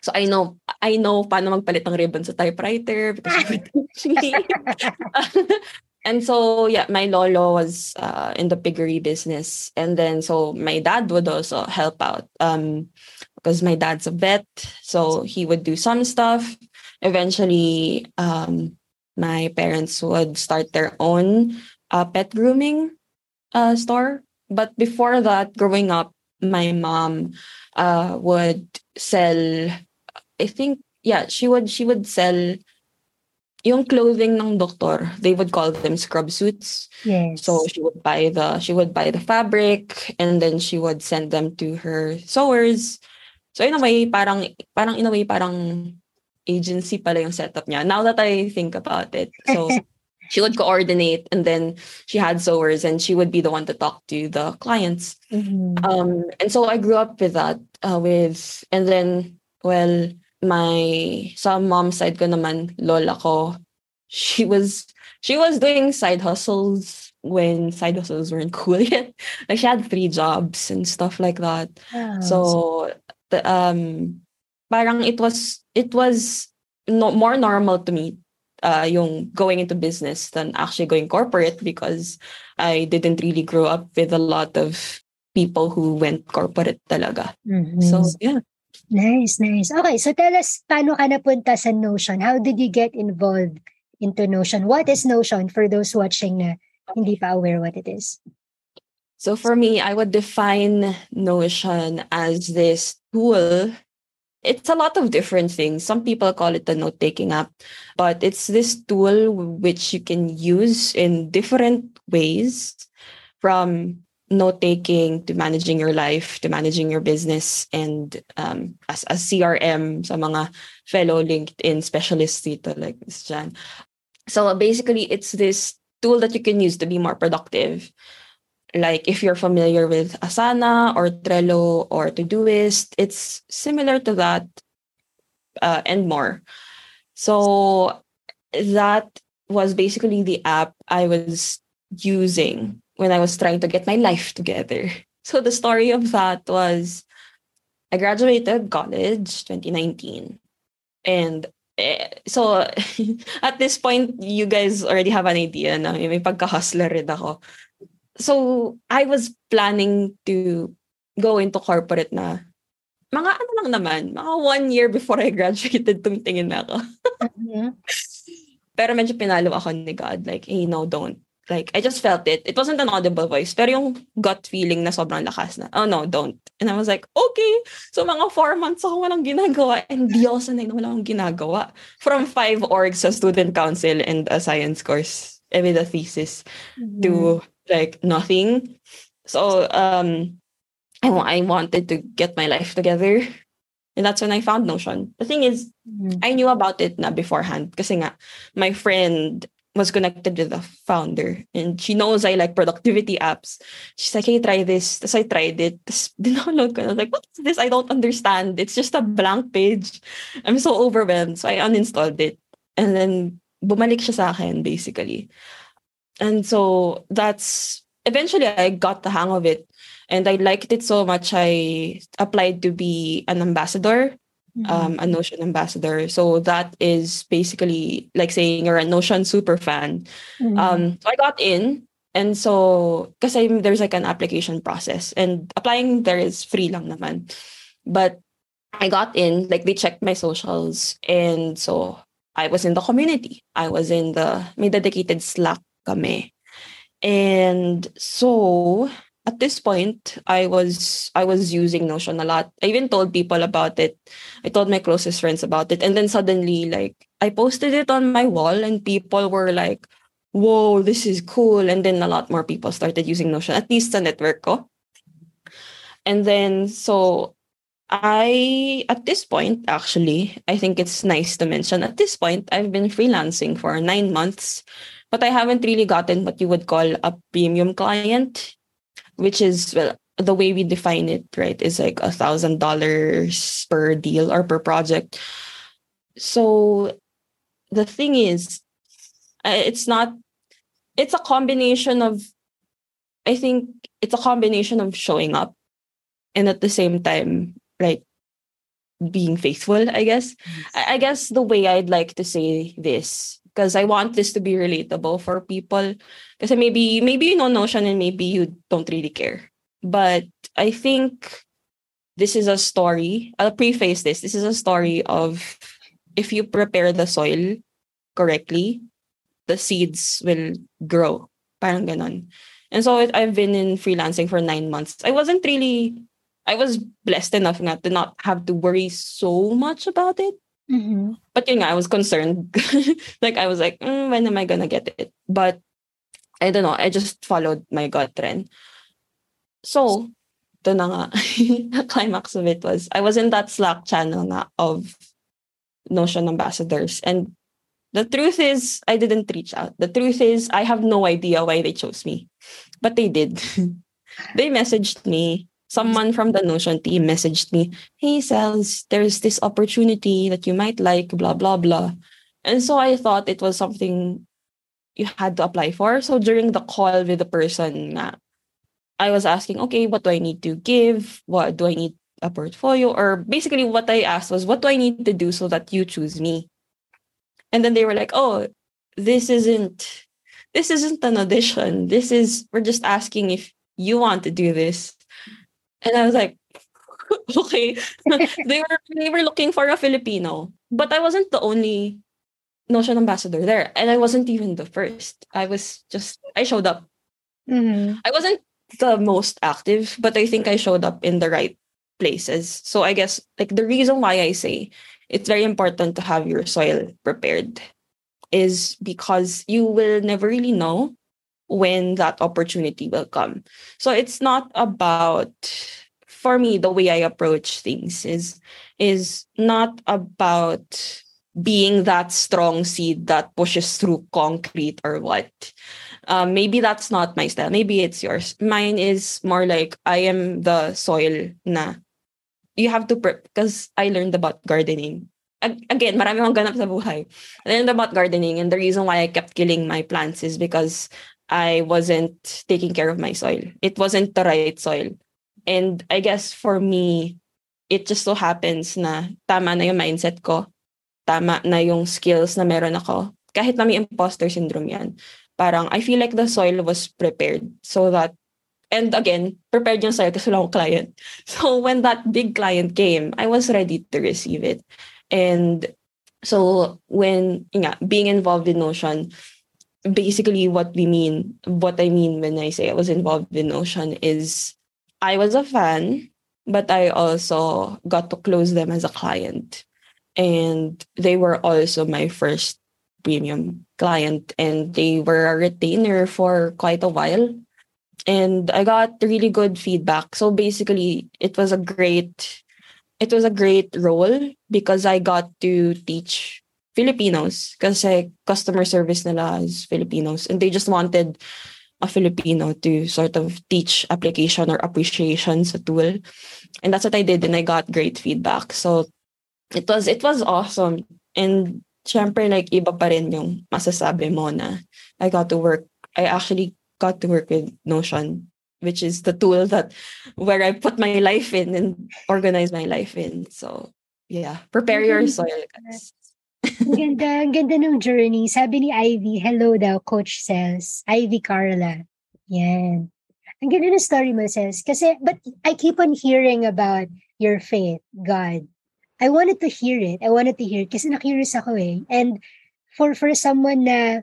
Speaker 2: so I know I know paano magpalit ng ribbon sa typewriter because she would teach me. and so yeah my lolo was uh, in the piggery business. And then so my dad would also help out um because my dad's a vet so he would do some stuff. Eventually um my parents would start their own uh, pet grooming uh, store. But before that growing up my mom uh, would sell i think yeah she would she would sell yung clothing ng doktor, they would call them scrub suits.
Speaker 1: Yes.
Speaker 2: So she would buy the she would buy the fabric and then she would send them to her sewers. So in a way, parang parang in a way parang agency pala yung setup niya. Now that I think about it. So she would coordinate and then she had sewers and she would be the one to talk to the clients. Mm-hmm. Um and so I grew up with that uh, with and then well my sa mom side ko naman, lola ko, she was she was doing side hustles when side hustles weren't cool yet. like she had three jobs and stuff like that.
Speaker 1: Wow.
Speaker 2: So the um parang it was it was no, more normal to me uh yung going into business than actually going corporate because I didn't really grow up with a lot of people who went corporate talaga.
Speaker 1: Mhm.
Speaker 2: So yeah.
Speaker 1: Nice, nice. Okay, so tell us, paano ka napunta sa Notion? How did you get involved into Notion? What is Notion for those watching na hindi pa aware what it is?
Speaker 2: So for me, I would define Notion as this tool. It's a lot of different things. Some people call it a note taking app, but it's this tool which you can use in different ways from note taking to managing your life to managing your business and um, as a CRM sa mga fellow LinkedIn specialists dito like this Jan. So basically it's this tool that you can use to be more productive like if you're familiar with Asana or Trello or Todoist, it's similar to that uh, and more. So that was basically the app I was using when I was trying to get my life together. So the story of that was I graduated college 2019 and eh, so at this point you guys already have an idea na may pagka-hustler rin ako so I was planning to go into corporate na mga ano lang naman, mga one year before I graduated, tumitingin na ako.
Speaker 1: Mhm.
Speaker 2: Pero medyo pinalo ako ni God. Like, hey, no, don't. Like, I just felt it. It wasn't an audible voice. Pero yung gut feeling na sobrang lakas na, oh no, don't. And I was like, okay. So mga four months ako walang ginagawa. And di ako sanay na wala akong ginagawa. From five orgs sa student council and a science course, eh, with a thesis.
Speaker 1: Mm-hmm.
Speaker 2: to like nothing. So um I, wa- I wanted to get my life together. And that's when I found Notion. The thing is,
Speaker 1: Mhm.
Speaker 2: I knew about it na beforehand kasi nga my friend was connected with the founder and she knows I like productivity apps. She's like, hey, try this. So I tried it. Tapos dinownload ko. I was like, what's this? I don't understand. It's just a blank page. I'm so overwhelmed. So I uninstalled it. And then bumalik siya sa akin, basically. And so that's eventually I got the hang of it. And I liked it so much I applied to be an ambassador um, a Notion ambassador. So that is basically like saying you're a Notion super fan.
Speaker 1: Mhm.
Speaker 2: Um, so I got in, and so because there's like an application process, and applying there is free lang naman. But I got in, like they checked my socials, and so I was in the community. I was in the may dedicated Slack kami. And so at this point I was I was using Notion a lot. I even told people about it. I told my closest friends about it. And then suddenly like I posted it on my wall and people were like, whoa, this is cool. And then a lot more people started using Notion, at least sa network ko. And then so I at this point actually, I think it's nice to mention at this point I've been freelancing for 9 months, but I haven't really gotten what you would call a premium client, which is well the way we define it, right, is like a thousand dollars per deal or per project. So the thing is, it's not. It's a combination of. I think it's a combination of showing up, and at the same time, like being faithful. I guess. I, I guess the way I'd like to say this because I want this to be relatable for people. Because maybe maybe you know Notion and maybe you don't really care. But I think this is a story. I'll preface this. This is a story of if you prepare the soil correctly, the seeds will grow. Parang ganon. And so it, I've been in freelancing for nine months. I wasn't really, I was blessed enough not to not have to worry so much about it.
Speaker 1: Mhm.
Speaker 2: But you know, I was concerned. like I was like, "Mm, when am I gonna get it? But I don't know. I just followed my gut trend. So, ito na nga. the climax of it was, I was in that Slack channel nga of Notion ambassadors. And the truth is, I didn't reach out. The truth is, I have no idea why they chose me. But they did. they messaged me someone from the Notion team messaged me, Hey, Celz, there's this opportunity that you might like, blah, blah, blah. And so I thought it was something you had to apply for. So during the call with the person, I was asking, okay, what do I need to give? What do I need a portfolio? Or basically, what I asked was, what do I need to do so that you choose me? And then they were like, oh, this isn't this isn't an audition. This is we're just asking if you want to do this. And I was like, okay. they were they were looking for a Filipino, but I wasn't the only Notion ambassador there, and I wasn't even the first. I was just I showed up.
Speaker 1: Mm-hmm.
Speaker 2: I wasn't the most active, but I think I showed up in the right places. So I guess like the reason why I say it's very important to have your soil prepared is because you will never really know when that opportunity will come. So it's not about for me the way I approach things is is not about being that strong seed that pushes through concrete or what. Um, maybe that's not my style. Maybe it's yours. Mine is more like I am the soil na you have to prep because I learned about gardening again, marami akong ganap sa buhay. I learned about gardening and the reason why I kept killing my plants is because I wasn't taking care of my soil. It wasn't the right soil. And I guess for me, it just so happens na tama na yung mindset ko. Tama na yung skills na meron ako. Kahit na may imposter syndrome yan. Parang I feel like the soil was prepared so that and again, prepared yung soil kasi wala akong client. So when that big client came, I was ready to receive it. And so when yeah, being involved in Notion, basically what we mean, what I mean when I say I was involved in Notion is I was a fan, but I also got to close them as a client. And they were also my first premium client and they were a retainer for quite a while. And I got really good feedback. So basically, it was a great it was a great role because I got to teach Filipinos kasi eh, customer service nila is Filipinos and they just wanted a Filipino to sort of teach application or appreciation sa tool. And that's what I did and I got great feedback. So it was it was awesome. And syempre like iba pa rin yung masasabi mo na I got to work I actually got to work with Notion which is the tool that where I put my life in and organize my life in. So yeah, prepare your soil, guys.
Speaker 1: ganda, ang ganda ng journey. Sabi ni Ivy, hello daw, Coach Cells. Ivy Carla. Yan. Ang ganda ng story mo, Cells. Kasi, but I keep on hearing about your faith, God. I wanted to hear it. I wanted to hear it kasi na-curious ako eh. And for for someone na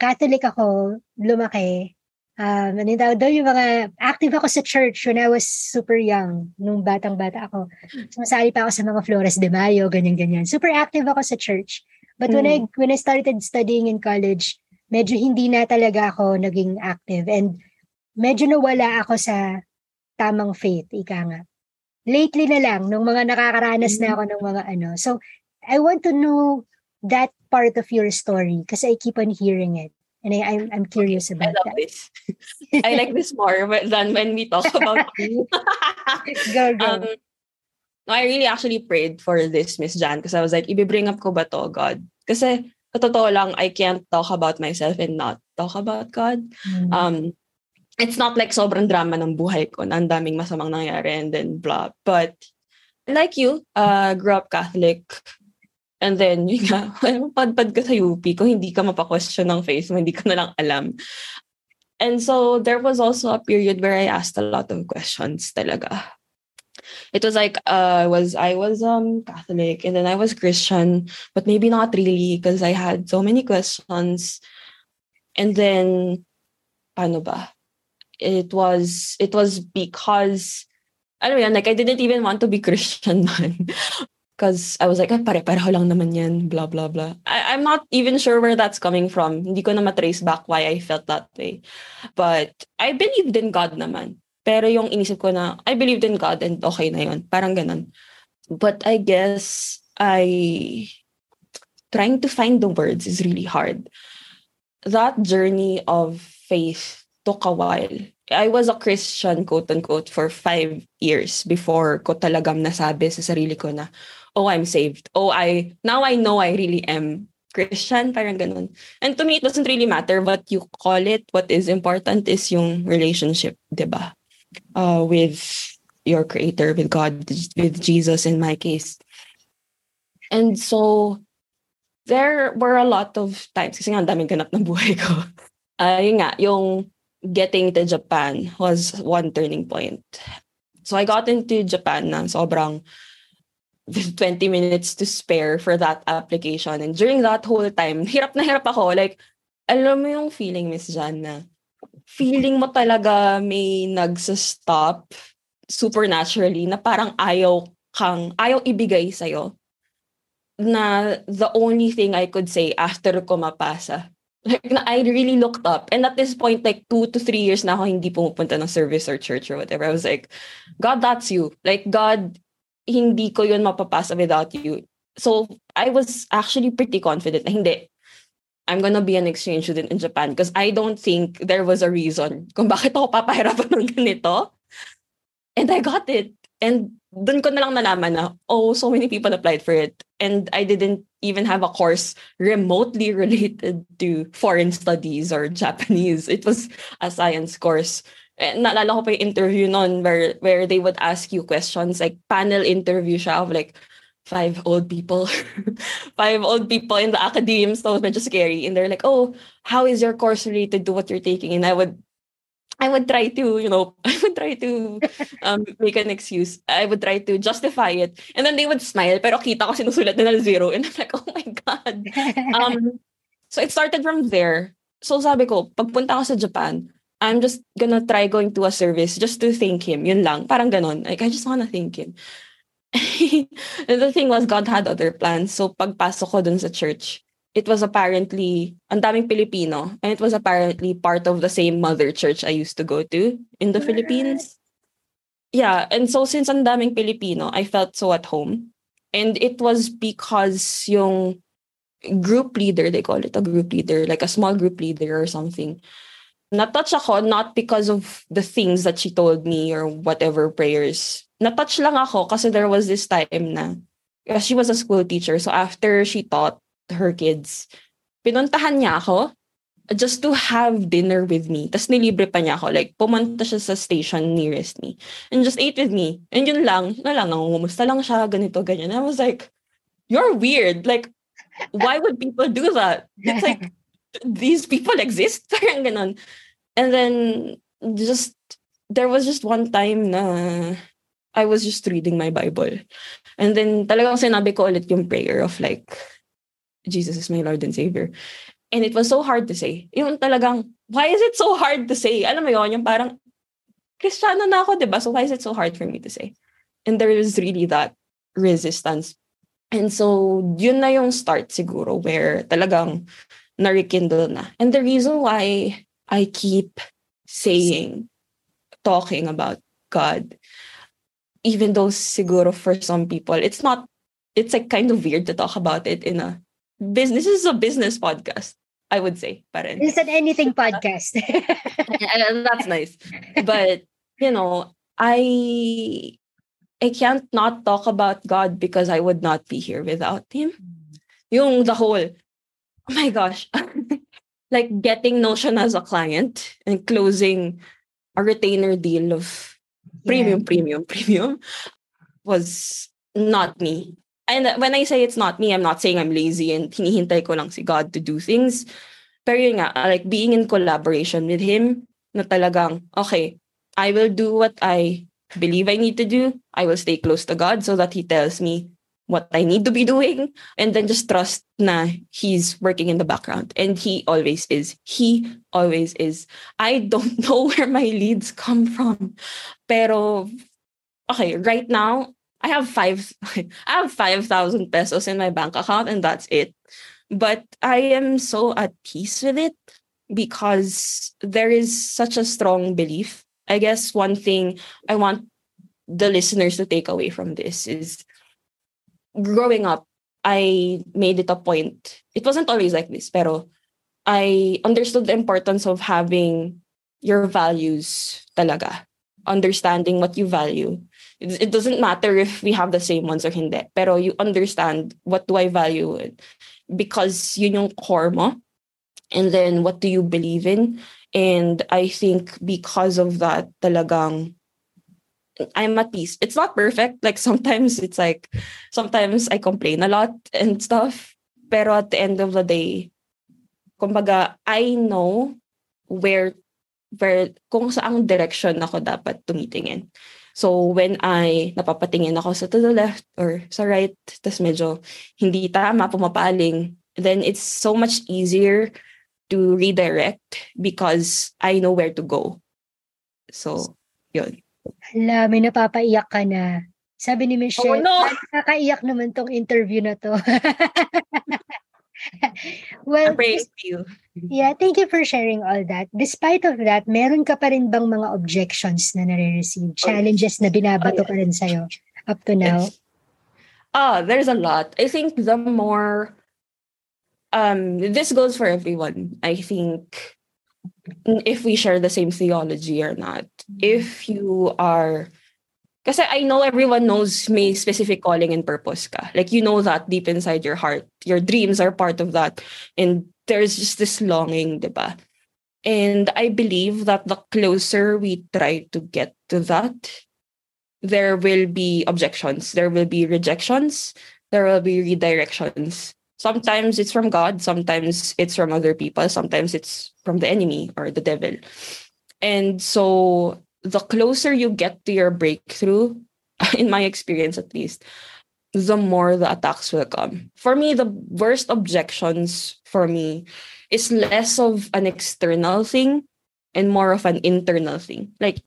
Speaker 1: Catholic ako, lumaki, um, ano daw, daw yung mga, active ako sa church when I was super young, nung batang-bata ako. Sumasali pa ako sa mga Flores de Mayo, ganyan-ganyan. Super active ako sa church. But mm. when I when I started studying in college, medyo hindi na talaga ako naging active and medyo nawala ako sa tamang faith, ika nga. Lately na lang, nung mga nakakaranas na mm. ako ng mga ano. So, I want to know that part of your story kasi I keep on hearing it. And I, I'm, I'm curious about
Speaker 2: I love
Speaker 1: that.
Speaker 2: this. I like this more than when we talk about you.
Speaker 1: go, go.
Speaker 2: Um, no, I really actually prayed for this, Miss Jan, because I was like, i-bring up ko ba to, God? Kasi, totoo lang, I can't talk about myself and not talk about God.
Speaker 1: Mm.
Speaker 2: Um, it's not like sobrang drama ng buhay ko na ang daming masamang nangyari and then blah. But like you, uh, grew up Catholic, And then, yun nga, padpad ka sa UP kung hindi ka mapa-question ng face mo, hindi ka na lang alam. And so, there was also a period where I asked a lot of questions talaga. It was like, uh, was I was um Catholic and then I was Christian, but maybe not really because I had so many questions. And then, paano ba? It was, it was because I don't know, like I didn't even want to be Christian man. Because I was like, ah, pare-pareho lang naman yan, blah, blah, blah. I, I'm not even sure where that's coming from. Hindi ko na matrace back why I felt that way. But I believed in God naman. Pero yung inisip ko na, I believed in God and okay na yun. Parang ganun. But I guess I... Trying to find the words is really hard. That journey of faith took a while. I was a Christian, quote unquote, for five years before ko talagang nasabi sa sarili ko na, oh, I'm saved. Oh, I, now I know I really am Christian, parang ganun. And to me, it doesn't really matter what you call it. What is important is yung relationship, di ba? Uh, with your creator, with God, with Jesus in my case. And so, there were a lot of times, kasi nga daming ganap ng buhay ko. Uh, yun nga, yung getting to Japan was one turning point. So I got into Japan na sobrang 20 minutes to spare for that application. And during that whole time, hirap na hirap ako. Like, alam mo yung feeling, Miss Jan, na feeling mo talaga may nagsa-stop supernaturally na parang ayaw kang, ayaw ibigay sa'yo. Na the only thing I could say after ko mapasa like I really looked up. And at this point like two to three years na ako hindi pumupunta ng service or church or whatever. I was like God that's you. Like God hindi ko yun mapapasa without you. So I was actually pretty confident na hindi. I'm gonna be an exchange student in Japan because I don't think there was a reason kung bakit ako papahirapan ng ganito. And I got it. And dun ko na lang nalaman na oh so many people applied for it. And I didn't even have a course remotely related to foreign studies or Japanese. It was a science course. And naalala ko pa yung interview noon where, where they would ask you questions, like panel interview siya of like five old people, five old people in the academe. So it was medyo scary. And they're like, oh, how is your course related to what you're taking? And I would I would try to, you know, I would try to um, make an excuse. I would try to justify it. And then they would smile, pero kita ko sinusulat nila zero. And I'm like, oh my God. Um, so it started from there. So sabi ko, pagpunta ko sa Japan, I'm just gonna try going to a service just to thank him. Yun lang. Parang ganon. Like, I just wanna thank him. and the thing was, God had other plans. So pagpasok ko dun sa church, it was apparently ang daming Filipino and it was apparently part of the same mother church I used to go to in the Philippines. Yeah, and so since ang daming Filipino, I felt so at home. And it was because yung group leader, they call it a group leader, like a small group leader or something. Natouch ako not because of the things that she told me or whatever prayers. Natouch lang ako kasi there was this time na she was a school teacher. So after she taught, her kids, pinuntahan niya ako just to have dinner with me. Tapos nilibre pa niya ako. Like, pumunta siya sa station nearest me. And just ate with me. And yun lang, na lang, nangungumusta lang siya, ganito, ganyan. And I was like, you're weird. Like, why would people do that? It's like, these people exist? Parang ganon. And then, just, there was just one time na I was just reading my Bible. And then, talagang sinabi ko ulit yung prayer of like, Jesus is my Lord and Savior. And it was so hard to say. Yung talagang, why is it so hard to say? Alam mo yun, yung parang, Kristiyano na ako, di ba? So why is it so hard for me to say? And there is really that resistance. And so, yun na yung start siguro where talagang na-rekindle na. And the reason why I keep saying, talking about God, even though siguro for some people, it's not, it's like kind of weird to talk about it in a business. This is a business podcast. I would say. Parin.
Speaker 1: It's an anything podcast.
Speaker 2: That's nice. But, you know, I I can't not talk about God because I would not be here without him. Yung the whole, oh my gosh, like getting Notion as a client and closing a retainer deal of premium, yeah. premium, premium was not me and when I say it's not me, I'm not saying I'm lazy and hinihintay ko lang si God to do things. Pero yun nga, like being in collaboration with Him, na talagang, okay, I will do what I believe I need to do. I will stay close to God so that He tells me what I need to be doing. And then just trust na He's working in the background. And He always is. He always is. I don't know where my leads come from. Pero, okay, right now, I have five I have five thousand pesos in my bank account and that's it. But I am so at peace with it because there is such a strong belief. I guess one thing I want the listeners to take away from this is growing up, I made it a point. It wasn't always like this, pero I understood the importance of having your values talaga. Understanding what you value. It, doesn't matter if we have the same ones or hindi. Pero you understand what do I value because yun yung core mo. And then what do you believe in? And I think because of that, talagang I'm at peace. It's not perfect. Like sometimes it's like sometimes I complain a lot and stuff. Pero at the end of the day, kumbaga, I know where where kung saang direction ako dapat tumitingin. So when I napapatingin ako sa to the left or sa right, tas medyo hindi tama, pumapaling, then it's so much easier to redirect because I know where to go. So, yun.
Speaker 1: Hala, may napapaiyak ka na. Sabi ni Michelle,
Speaker 2: Oh, no!
Speaker 1: nakakaiyak naman tong interview na to. well,
Speaker 2: to you.
Speaker 1: yeah, thank you for sharing all that. Despite of that, meron ka pa rin bang mga objections na nare-receive? Challenges na binabato
Speaker 2: Oh,
Speaker 1: pa rin sa'yo up to now?
Speaker 2: Yes. Ah, there's a lot. I think the more um this goes for everyone. I think if we share the same theology or not. If you are kasi I know everyone knows may specific calling and purpose ka. Like you know that deep inside your heart. Your dreams are part of that. And there's just this longing, diba? And I believe that the closer we try to get to that, there will be objections, there will be rejections, there will be redirections. Sometimes it's from God, sometimes it's from other people, sometimes it's from the enemy or the devil. And so the closer you get to your breakthrough, in my experience at least, the more the attacks will come. For me, the worst objections for me is less of an external thing and more of an internal thing. Like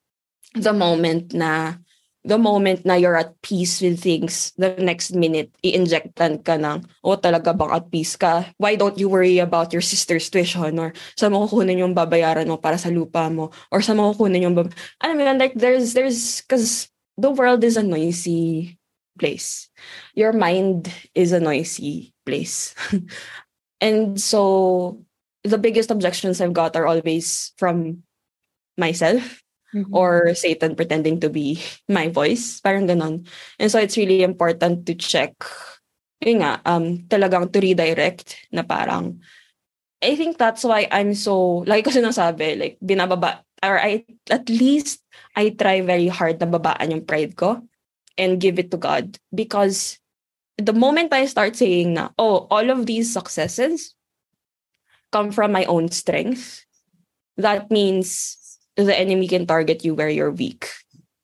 Speaker 2: the moment na the moment na you're at peace with things, the next minute, i-injectan ka ng, oh, talaga bang at peace ka? Why don't you worry about your sister's tuition? Or sa mo kukunin yung babayaran mo para sa lupa mo? Or sa mo kukunin yung bab- I mean, like, there's, there's, because the world is a noisy place. Your mind is a noisy place. and so, the biggest objections I've got are always from myself
Speaker 1: Mhm.
Speaker 2: or Satan pretending to be my voice. Parang ganon. And so it's really important to check, yun nga, um, talagang to redirect na parang, I think that's why I'm so, like ko sinasabi, like, binababa, or I, at least, I try very hard na babaan yung pride ko and give it to God. Because the moment I start saying na, oh, all of these successes come from my own strength, that means the enemy can target you where you're weak.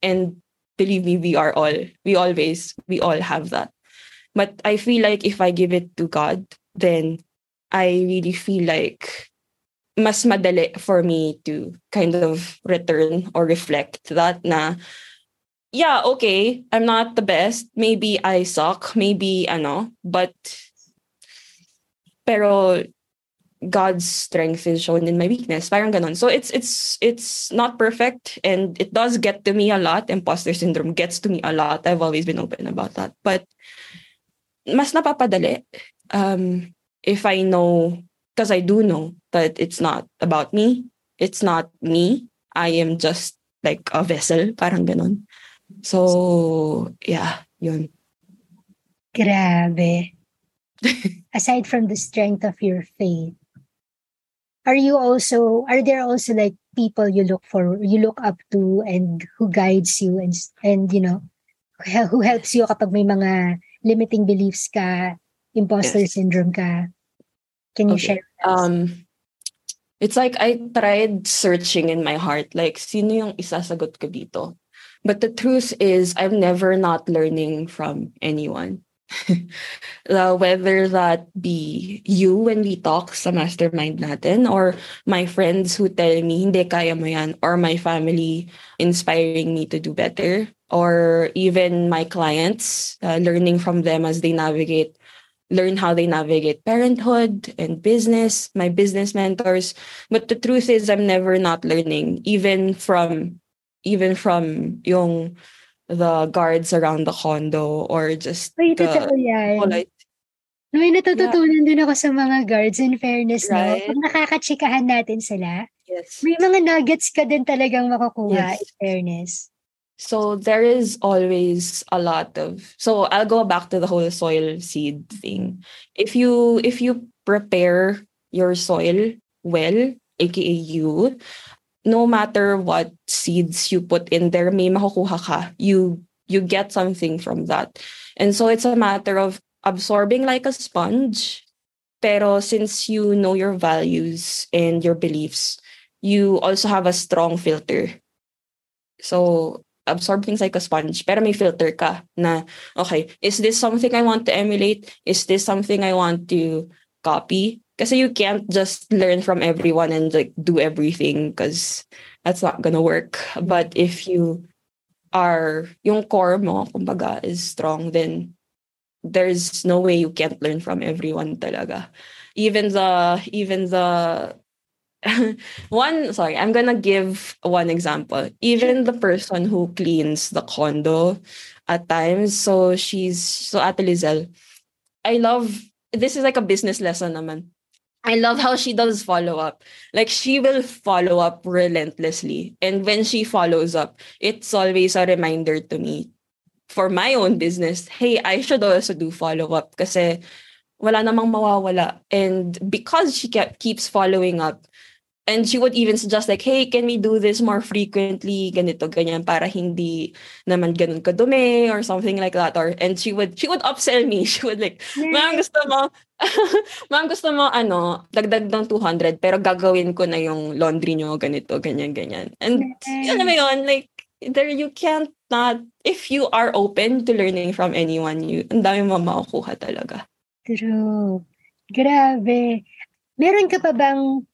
Speaker 2: And believe me, we are all, we always, we all have that. But I feel like if I give it to God, then I really feel like mas madali for me to kind of return or reflect that na yeah, okay, I'm not the best. Maybe I suck. Maybe ano, but pero God's strength is shown in my weakness. Parang ganon. So it's it's it's not perfect and it does get to me a lot. Imposter syndrome gets to me a lot. I've always been open about that. But mas napapadali um, if I know, because I do know that it's not about me. It's not me. I am just like a vessel. Parang ganon. So, yeah, yun.
Speaker 1: Grabe. Aside from the strength of your faith, are you also are there also like people you look for you look up to and who guides you and and you know who helps you kapag may mga limiting beliefs ka, imposter
Speaker 2: Yes.
Speaker 1: syndrome ka? Can you
Speaker 2: Okay.
Speaker 1: share?
Speaker 2: Um, it's like I tried searching in my heart, like, sino yung isasagot ko dito? But the truth is, I'm never not learning from anyone. uh, whether that be you when we talk sa mastermind natin or my friends who tell me hindi kaya mo yan or my family inspiring me to do better or even my clients uh, learning from them as they navigate learn how they navigate parenthood and business my business mentors. But the truth is i'm never not learning even from even from yung the guards around the condo or just
Speaker 1: Uy,
Speaker 2: the
Speaker 1: totoo yan.
Speaker 2: polite
Speaker 1: May natututunan din ako sa mga guards in fairness,
Speaker 2: Right.
Speaker 1: no? Pag nakakatsikahan natin sila,
Speaker 2: Yes.
Speaker 1: May mga nuggets ka din talagang makukuha,
Speaker 2: Yes.
Speaker 1: in fairness.
Speaker 2: So there is always a lot of so I'll go back to the whole soil seed thing. If you if you prepare your soil well, aka you, no matter what seeds you put in there, may makukuha ka. You you get something from that. And so it's a matter of absorbing like a sponge. Pero since you know your values and your beliefs, you also have a strong filter. So absorb things like a sponge, pero may filter ka na, okay, is this something I want to emulate? Is this something I want to copy? Kasi you can't just learn from everyone and like do everything because that's not gonna work. But if you are, yung core mo, kumbaga, is strong, then there's no way you can't learn from everyone talaga. Even the, even the one sorry i'm gonna give one example even the person who cleans the condo at times so she's so ate Lizelle, i love this is like a business lesson naman i love how she does follow up. Like she will follow up relentlessly. And when she follows up it's always a reminder to me for my own business hey i should also do follow up kasi wala namang mawawala. And because she kept keeps following up and she would even suggest like, hey, can we do this more frequently? Ganito, ganyan, para hindi naman ganun kadumi or something like that. Or, and she would, she would upsell me. She would like, ma'am, gusto mo, ma'am, gusto mo, ano, dagdag ng 200, pero gagawin ko na yung laundry nyo, ganito, ganyan, ganyan. And,
Speaker 1: Nice.
Speaker 2: alam mo yun, like, there, you can't not, if you are open to learning from anyone, you, ang dami mo makukuha talaga.
Speaker 1: True. Grabe. Meron ka pa bang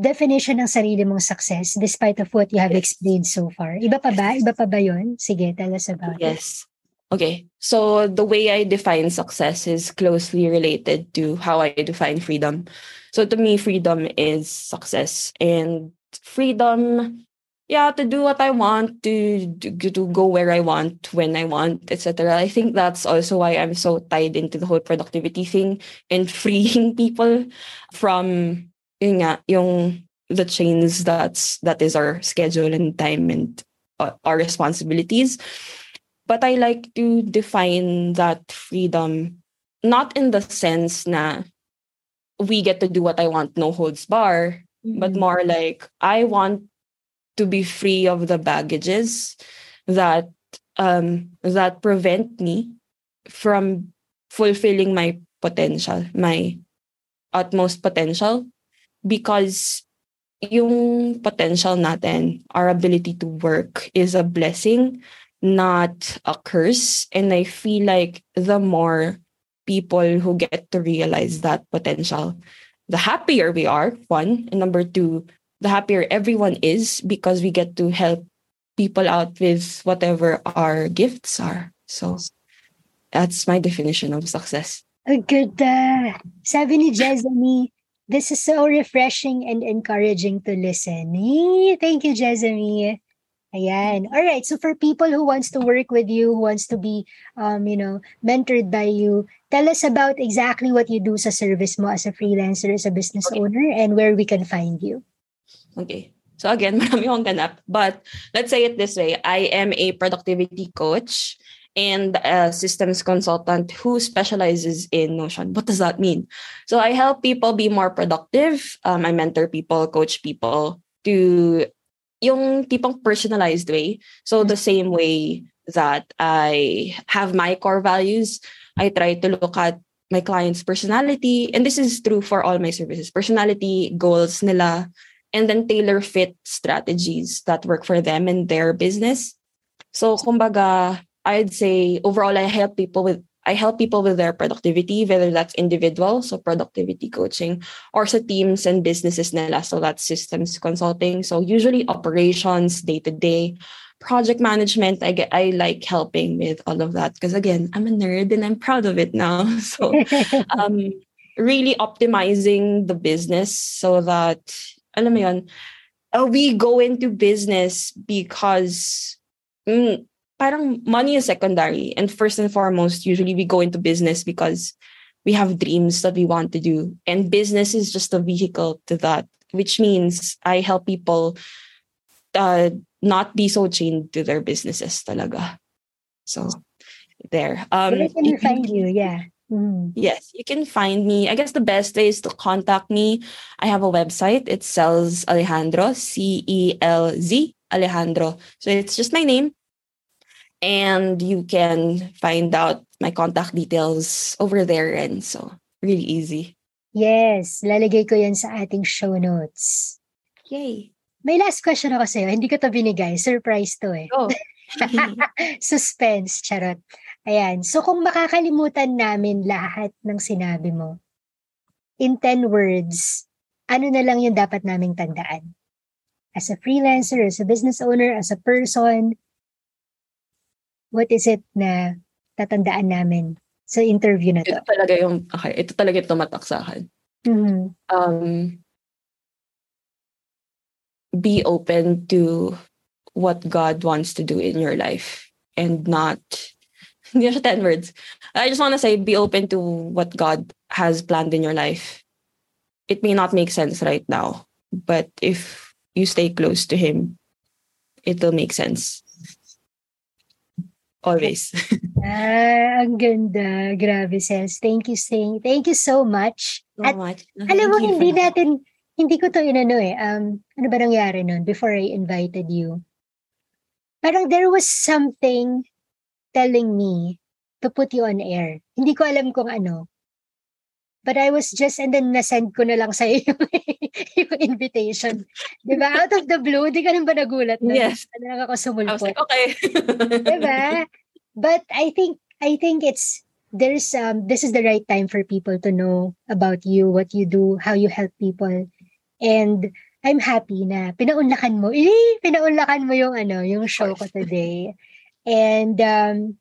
Speaker 1: definition ng sarili mong success despite of what you have
Speaker 2: Yes.
Speaker 1: explained so far? Iba pa ba? Iba pa ba yun? Sige, tell us about it.
Speaker 2: Yes. Okay. So the way I define success is closely related to how I define freedom. So to me, freedom is success. And freedom, yeah, to do what I want, to, to, to go where I want, when I want, etc. I think that's also why I'm so tied into the whole productivity thing and freeing people from yun nga, yung the chains that's that is our schedule and time and uh, our responsibilities but I like to define that freedom not in the sense na we get to do what I want, no holds bar, but
Speaker 1: Mhm.
Speaker 2: more like I want to be free of the baggages that um that prevent me from fulfilling my potential, my utmost potential because yung potential natin, our ability to work is a blessing, not a curse. And I feel like the more people who get to realize that potential, the happier we are, one. And number two, the happier everyone is because we get to help people out with whatever our gifts are. So that's my definition of success.
Speaker 1: Ang ganda. Uh, sabi ni this is so refreshing and encouraging to listen. Thank you, Jezami. Ayan. All right. So for people who wants to work with you, who wants to be, um, you know, mentored by you, tell us about exactly what you do sa service mo as a freelancer, as a business
Speaker 2: Okay.
Speaker 1: owner, and where we can find you.
Speaker 2: Okay. So again, marami akong ganap. But let's say it this way. I am a productivity coach and a systems consultant who specializes in Notion. What does that mean? So I help people be more productive. Um, I mentor people, coach people to yung tipong personalized way. So the same way that I have my core values, I try to look at my client's personality. And this is true for all my services. Personality, goals nila, and then tailor fit strategies that work for them and their business. So kumbaga, I'd say overall I help people with I help people with their productivity, whether that's individual, so productivity coaching, or sa teams and businesses nila, so that's systems consulting. So usually operations, day to day, project management. I get I like helping with all of that because again, I'm a nerd and I'm proud of it now. So um, really optimizing the business so that, alam mo yun, uh, we go into business because mm, parang money is secondary. And first and foremost, usually we go into business because we have dreams that we want to do. And business is just a vehicle to that. which means I help people uh, not be so chained to their businesses talaga. So there. Um,
Speaker 1: Where can find you? Yeah.
Speaker 2: Mm. Yes, you can find me. I guess the best way is to contact me. I have a website. It sells Alejandro, C E L Z Alejandro. So it's just my name. And you can find out my contact details over there. And so really easy.
Speaker 1: Yes, lalagay ko yan sa ating show notes.
Speaker 2: Yay.
Speaker 1: May last question ako sa'yo. Hindi ko to binigay. Surprise to eh.
Speaker 2: Oh.
Speaker 1: Suspense, charot. Ayan. So kung makakalimutan namin lahat ng sinabi mo, in 10 words, ano na lang yung dapat naming tandaan? As a freelancer, as a business owner, as a person, what is it na tatandaan namin sa interview na to?
Speaker 2: Ito talaga yung, okay, ito talaga yung tumatak sa akin.
Speaker 1: Mm-hmm.
Speaker 2: Um, be open to what God wants to do in your life and not hindi siya 10 words. I just want to say be open to what God has planned in your life. It may not make sense right now, but if you stay close to him, it will make sense. Always.
Speaker 1: ah, ang ganda. Grabe, Sels. Thank you, Sing. Thank you so much.
Speaker 2: So At, much.
Speaker 1: Alam mo, hindi natin, hindi ko to inano eh. Um, ano ba nangyari nun before I invited you? Parang there was something telling me to put you on air. Hindi ko alam kung ano. But I was just, and then nasend ko na lang sa'yo yung, yung invitation. Di ba? Out of the blue, di ka nang ba nagulat na?
Speaker 2: Yes.
Speaker 1: Ano lang ako sumulpot.
Speaker 2: I was like, okay.
Speaker 1: di ba? But I think, I think it's, there's, um, this is the right time for people to know about you, what you do, how you help people. And I'm happy na pinaunlakan mo, eh, pinaunlakan mo yung ano, yung show ko today. And um,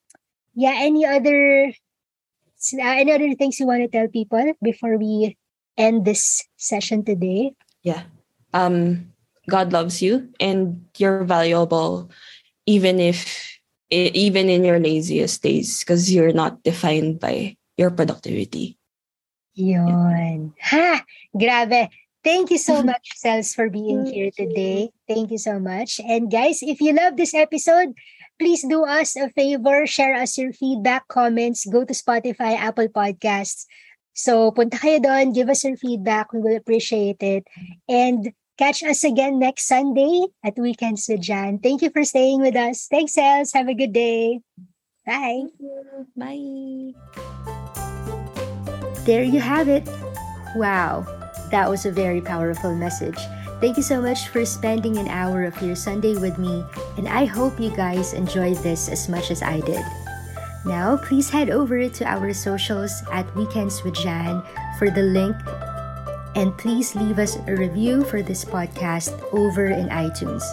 Speaker 1: yeah, any other any other things you want to tell people before we end this session today?
Speaker 2: Yeah. Um, God loves you and you're valuable even if even in your laziest days because you're not defined by your productivity.
Speaker 1: Yon. Ha! Grabe. Thank you so much, Celz, for being here today. Thank you so much. And guys, if you love this episode, please do us a favor, share us your feedback, comments, go to Spotify, Apple Podcasts. So punta kayo doon, give us your feedback. We will appreciate it. And catch us again next Sunday at Weekends with Jan. Thank you for staying with us. Thanks, Celz. Have a good day. Bye.
Speaker 2: Bye.
Speaker 1: There you have it. Wow, that was a very powerful message. Thank you so much for spending an hour of your Sunday with me, and I hope you guys enjoyed this as much as I did. Now, please head over to our socials at Weekends with Jan for the link, and please leave us a review for this podcast over in iTunes.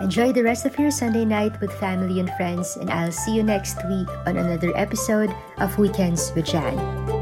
Speaker 1: Enjoy the rest of your Sunday night with family and friends, and I'll see you next week on another episode of Weekends with Jan.